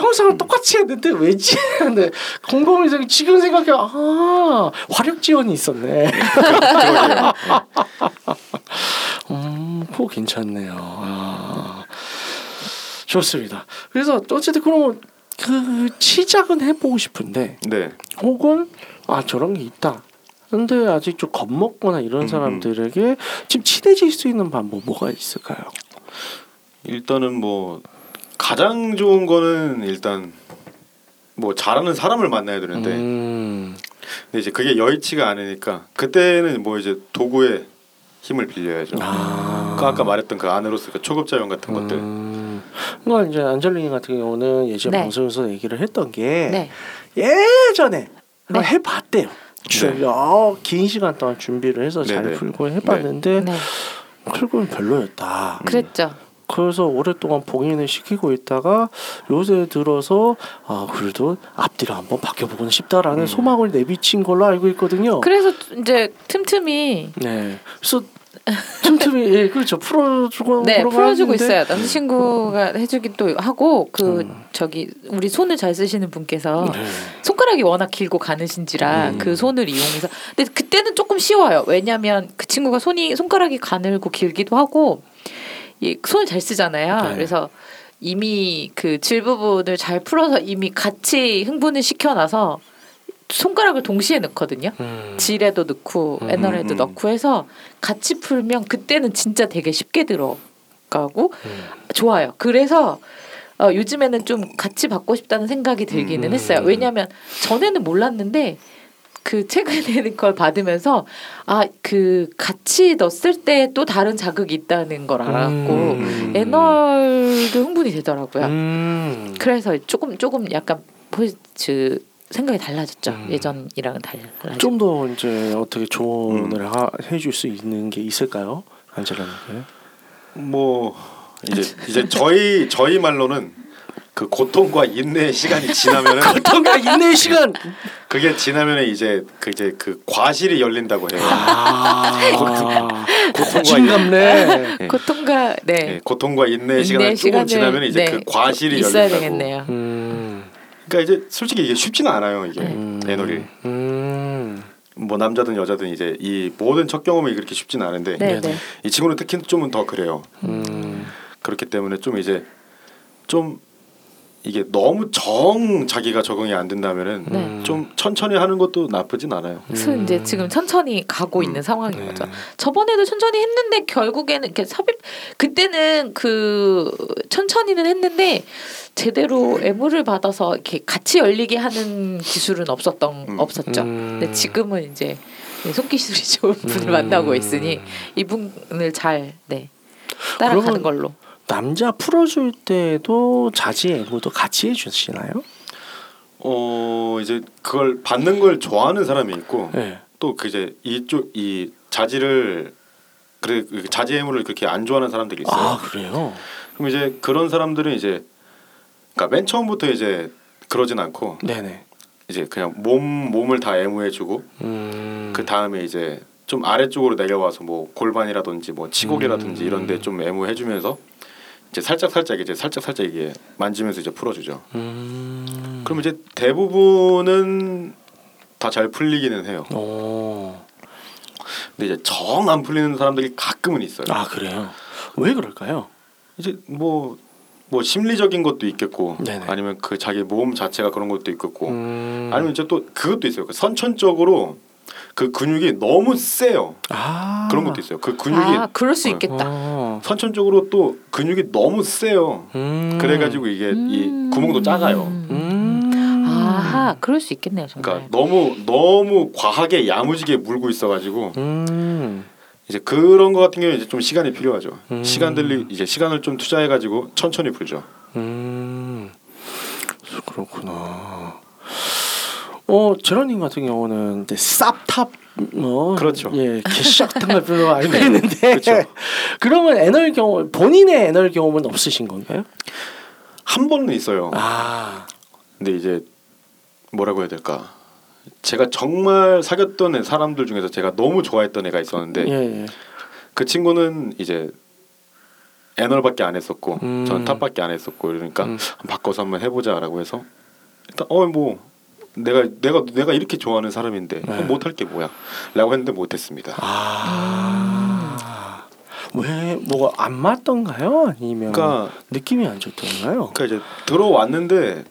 평소랑 똑같이 했는데 왜지? *laughs* 근데 공범이생 지금 생각해 아 화력 지원이 있었네. *laughs* 음, 그거 괜찮네요. 아, 좋습니다. 그래서 어쨌든 그러면 그 시작은 해보고 싶은데 네. 혹은 아 저런 게 있다. 근데 아직 좀 겁먹거나 이런 음, 사람들에게 지금 친해질 수 있는 방법 뭐가 있을까요? 일단은 뭐 가장 좋은 거는 일단 뭐 잘하는 사람을 만나야 되는데 음, 근데 이제 그게 여의치가 않으니까 그때는 뭐 이제 도구의 힘을 빌려야죠. 아. 그 아까 말했던 그 아네로스 그 초급자용 같은 것들. 음, 그러니까 이제 안젤리니 같은 경우는 예전 네. 방송에서 얘기를 했던 게 네. 예전에 네. 해봤대요. 주- 어, 긴 시간 동안 준비를 해서 잘 네네. 풀고 해봤는데 네. 결국은 별로였다. 그랬죠. 그래서 오랫동안 봉인을 시키고 있다가 요새 들어서 아 그래도 앞뒤로 한번 바뀌어보고는 싶다라는 음. 소망을 내비친 걸로 알고 있거든요. 그래서 이제 틈틈이 네, 그래서 틈틈이 예, 그렇죠 풀어주고 네 풀어주고 있어요. 남자친구가 해주기도 하고 그 음. 저기 우리 손을 잘 쓰시는 분께서 네. 손가락이 워낙 길고 가느신지라 음. 그 손을 이용해서 근데 그때는 조금 쉬워요. 왜냐하면 그 친구가 손이 손가락이 가늘고 길기도 하고 이 손을 잘 쓰잖아요. 네. 그래서 이미 그 질 부분을 잘 풀어서 이미 같이 흥분을 시켜놔서 손가락을 동시에 넣거든요. 음. 질에도 넣고 음, 에너에도 음. 넣고 해서 같이 풀면 그때는 진짜 되게 쉽게 들어가고 음. 좋아요. 그래서 어, 요즘에는 좀 같이 받고 싶다는 생각이 들기는 음. 했어요. 왜냐하면 전에는 몰랐는데 그 최근에 *laughs* 걸 받으면서 아 그 같이 넣었을 때 또 다른 자극이 있다는 걸 알았고 음. 에너도 흥분이 되더라고요. 음. 그래서 조금 조금 약간 포즈 생각이 달라졌죠. 음. 예전이랑은 달라졌죠. 좀 더 이제 어떻게 조언을 하, 해줄 수 있는 게 있을까요, 안젤라님께? 뭐 이제 이제 저희 저희 말로는 그 고통과 인내의 시간이 지나면은 *laughs* 어떤가 인내 시간. 그게 지나면은 이제 그 이제 그 과실이 열린다고 해요. 아, *laughs* 고통과 진감네. 예. 고통과 네. 예, 고통과 인내의 시간이 조금 시간을, 지나면 이제 네, 그 과실이 있어야 열린다고. 되겠네요. 음. 그러니까 이제 솔직히 이게 쉽지는 않아요 이게 음. 애놀이. 음. 뭐 남자든 여자든 이제 이 모든 첫 경험이 그렇게 쉽지는 않은데 네, 네네. 네. 이 친구는 특히 좀은 더 그래요. 음. 그렇기 때문에 좀 이제 좀 이게 너무 정 자기가 적응이 안 된다면은 네. 좀 천천히 하는 것도 나쁘진 않아요. 그래서 음. 이제 지금 천천히 가고 있는 상황인 네. 거죠. 저번에도 천천히 했는데 결국에는 이렇게 삽입 그때는 그 천천히는 했는데 제대로 애무를 받아서 이렇게 같이 열리게 하는 기술은 없었던 음. 없었죠. 음. 근데 지금은 이제 손기술이 *laughs* 좋은 분을 음. 만나고 있으니 이분을 잘 네. 따라가는 걸로. 남자 풀어줄 때도 자지 애무도 같이 해주시나요? 어 이제 그걸 받는 걸 좋아하는 사람이 있고 네. 또그 이제 이쪽 이 자지를 그래 그 자지 해물을 그렇게 안 좋아하는 사람들이 있어요. 아 그래요. 그럼 이제 그런 사람들은 이제 그러니까 맨 처음부터 이제 그러진 않고 네네. 이제 그냥 몸 몸을 다 애무해주고 음. 그 다음에 이제 좀 아래쪽으로 내려와서 뭐 골반이라든지 뭐 치골이라든지 음. 이런데 좀 애무해주면서 이제 살짝 살짝 이제 살짝 살짝 이게 만지면서 이제 풀어주죠. 음. 그럼 이제 대부분은 다 잘 풀리기는 해요. 오. 근데 이제 정 안 풀리는 사람들이 가끔은 있어요. 아 그래요. 왜 그럴까요? 이제 뭐. 뭐 심리적인 것도 있겠고 네네. 아니면 그 자기 몸 자체가 그런 것도 있겠고 음. 아니면 이제 또 그것도 있어요. 그 선천적으로 그 근육이 너무 세요. 아 그런 것도 있어요. 그 근육이 아 그럴 수 어. 있겠다. 어. 선천적으로 또 근육이 너무 세요. 음. 그래가지고 이게 이 구멍도 작아요. 음. 아하 그럴 수 있겠네요 정말. 그러니까 너무 너무 과하게 야무지게 물고 있어가지고 음. 이제 그런 거 같은 경우는 이제 좀 시간이 필요하죠. 음. 시간 들리 이제 시간을 좀 투자해가지고 천천히 풀죠. 음. 그렇구나. 어 제라님 같은 경우는 이제 쌉탑 뭐 그렇죠. 예 개시 같은 걸 별로 알고 있는데 그렇죠. 그러면 애널 경험 본인의 애널 경험은 없으신 건가요? 한 번은 있어요. 아 근데 이제 뭐라고 해야 될까? 제가 정말 사귀었던 애- 사람들 중에서 제가 너무 좋아했던 애가 있었는데 예, 예. 그 친구는 이제 애널밖에 안 했었고 음. 저는 탑밖에 안 했었고 이러니까 음. 바꿔서 한번 해보자라고 해서 일단 어뭐 내가 내가 내가 이렇게 좋아하는 사람인데 네. 어, 못할 게 뭐야?라고 했는데 못했습니다. 아. 왜 뭐가 안 맞던가요? 아니면 그러니까 느낌이 안 좋던가요? 그러니까 이제 들어왔는데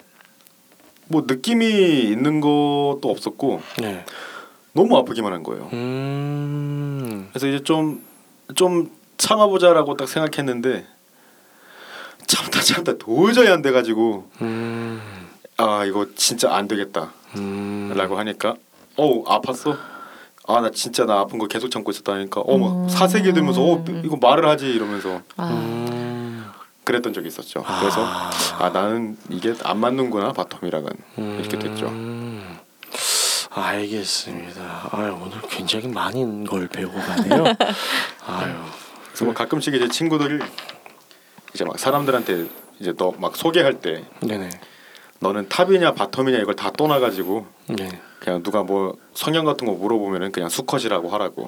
뭐 느낌이 있는 것도 없었고 네. 너무 아프기만 한 거예요. 음. 그래서 이제 좀좀 참아보자라고 딱 생각했는데 참다 참다 도저히 안 돼가지고 음. 아 이거 진짜 안 되겠다라고 음. 하니까 어우 아팠어 아 나 진짜 나 아픈 거 계속 참고 있었다니까 어머 음. 사색이 들면서 어 이거 말을 하지 이러면서 아, 음. 그랬던 적이 있었죠 그래서 아 나는 이게 안 맞는구나 바텀이랑은 이렇게 됐죠 음. 알겠습니다. 아유 오늘 굉장히 많은 걸 배우고 가네요. *laughs* 아유. 그래서 뭐 가끔씩 이제 친구들이 이제 막 사람들한테 이제 너 막 소개할 때 네네. 너는 탑이냐 바텀이냐 이걸 다 떠나가지고 네. 그냥 누가 뭐 성형 같은 거 물어보면은 그냥 수컷이라고 하라고.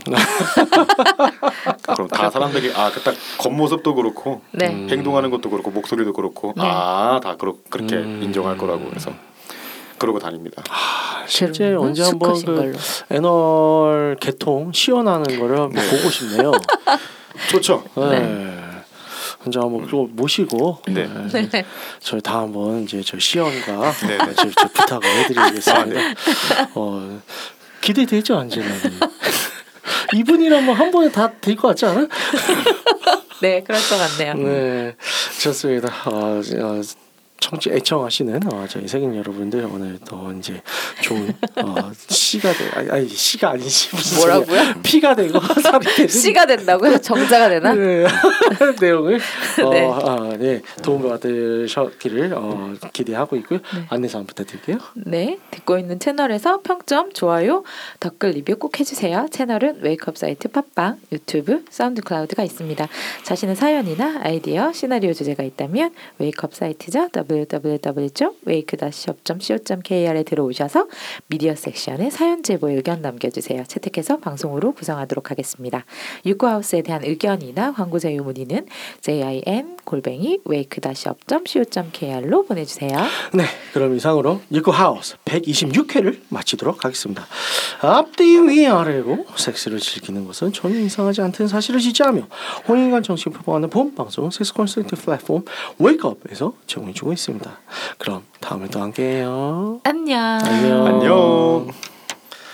그럼 다 사람들이 아딱 겉모습도 그렇고 네. 음. 행동하는 것도 그렇고 목소리도 그렇고 네. 아다 그렇게 음. 인정할 거라고 그래서 그러고 다닙니다. 아, 실제 언제 한번 그. 애널 개통 시연하는 거를 한번 보고 싶네요. *laughs* 좋죠. 네. 언제 한번 또 모시고 네. 네. 저희 다 한번 이제 저 시연과 네, 네. 저, 저 부탁을 해드리겠습니다. 아, 네. 어, 기대되죠 안젤라님. 이분이라면 한 번에 다 될 것 같지 않아? 네, 그럴 것 같네요. 네, 좋습니다. 어, 어, 청취 애청하시는 어, 저희 색인 여러분들 오늘 또 이제 좋은 어, *laughs* 시가 되 아니, 아니 시가 아니지 무슨 뭐라고요? 피가 되고 살이 *laughs* 되는 씨가 된다고요? 정자가 되나? 네. *laughs* 내용을 어, 네. 아, 네 도움 받으셨기를 어, 기대하고 있고요. 네. 안내 한번 부탁드릴게요. 네, 듣고 있는 채널에서 평점, 좋아요, 댓글 리뷰 꼭 해주세요. 채널은 웨이크업 사이트 팟빵, 유튜브, 사운드 클라우드가 있습니다. 자신의 사연이나 아이디어, 시나리오 주제가 있다면 웨이크업 사이트죠. www.wake-up.co.kr에 들어오셔서 미디어 섹션에 사연 제보 의견 남겨주세요. 채택해서 방송으로 구성하도록 하겠습니다. 유쿠하우스에 대한 의견이나 광고 제휴 문의는 jim 골뱅이 wake-up.co.kr로 보내주세요. 네, 그럼 이상으로 유쿠 하우스 126회를 마치도록 하겠습니다. 앞뒤 위 아래로 섹스를 즐기는 것은 전혀 이상하지 않다는 사실을 지지하며 혼인간 정신을 표방하는 본 방송 섹스 컨설팅 플랫폼 웨이크업에서 제공해주고 있습니다. 있습니다. 그럼 다음에 또 함께해요. 안녕. 안녕. 안녕.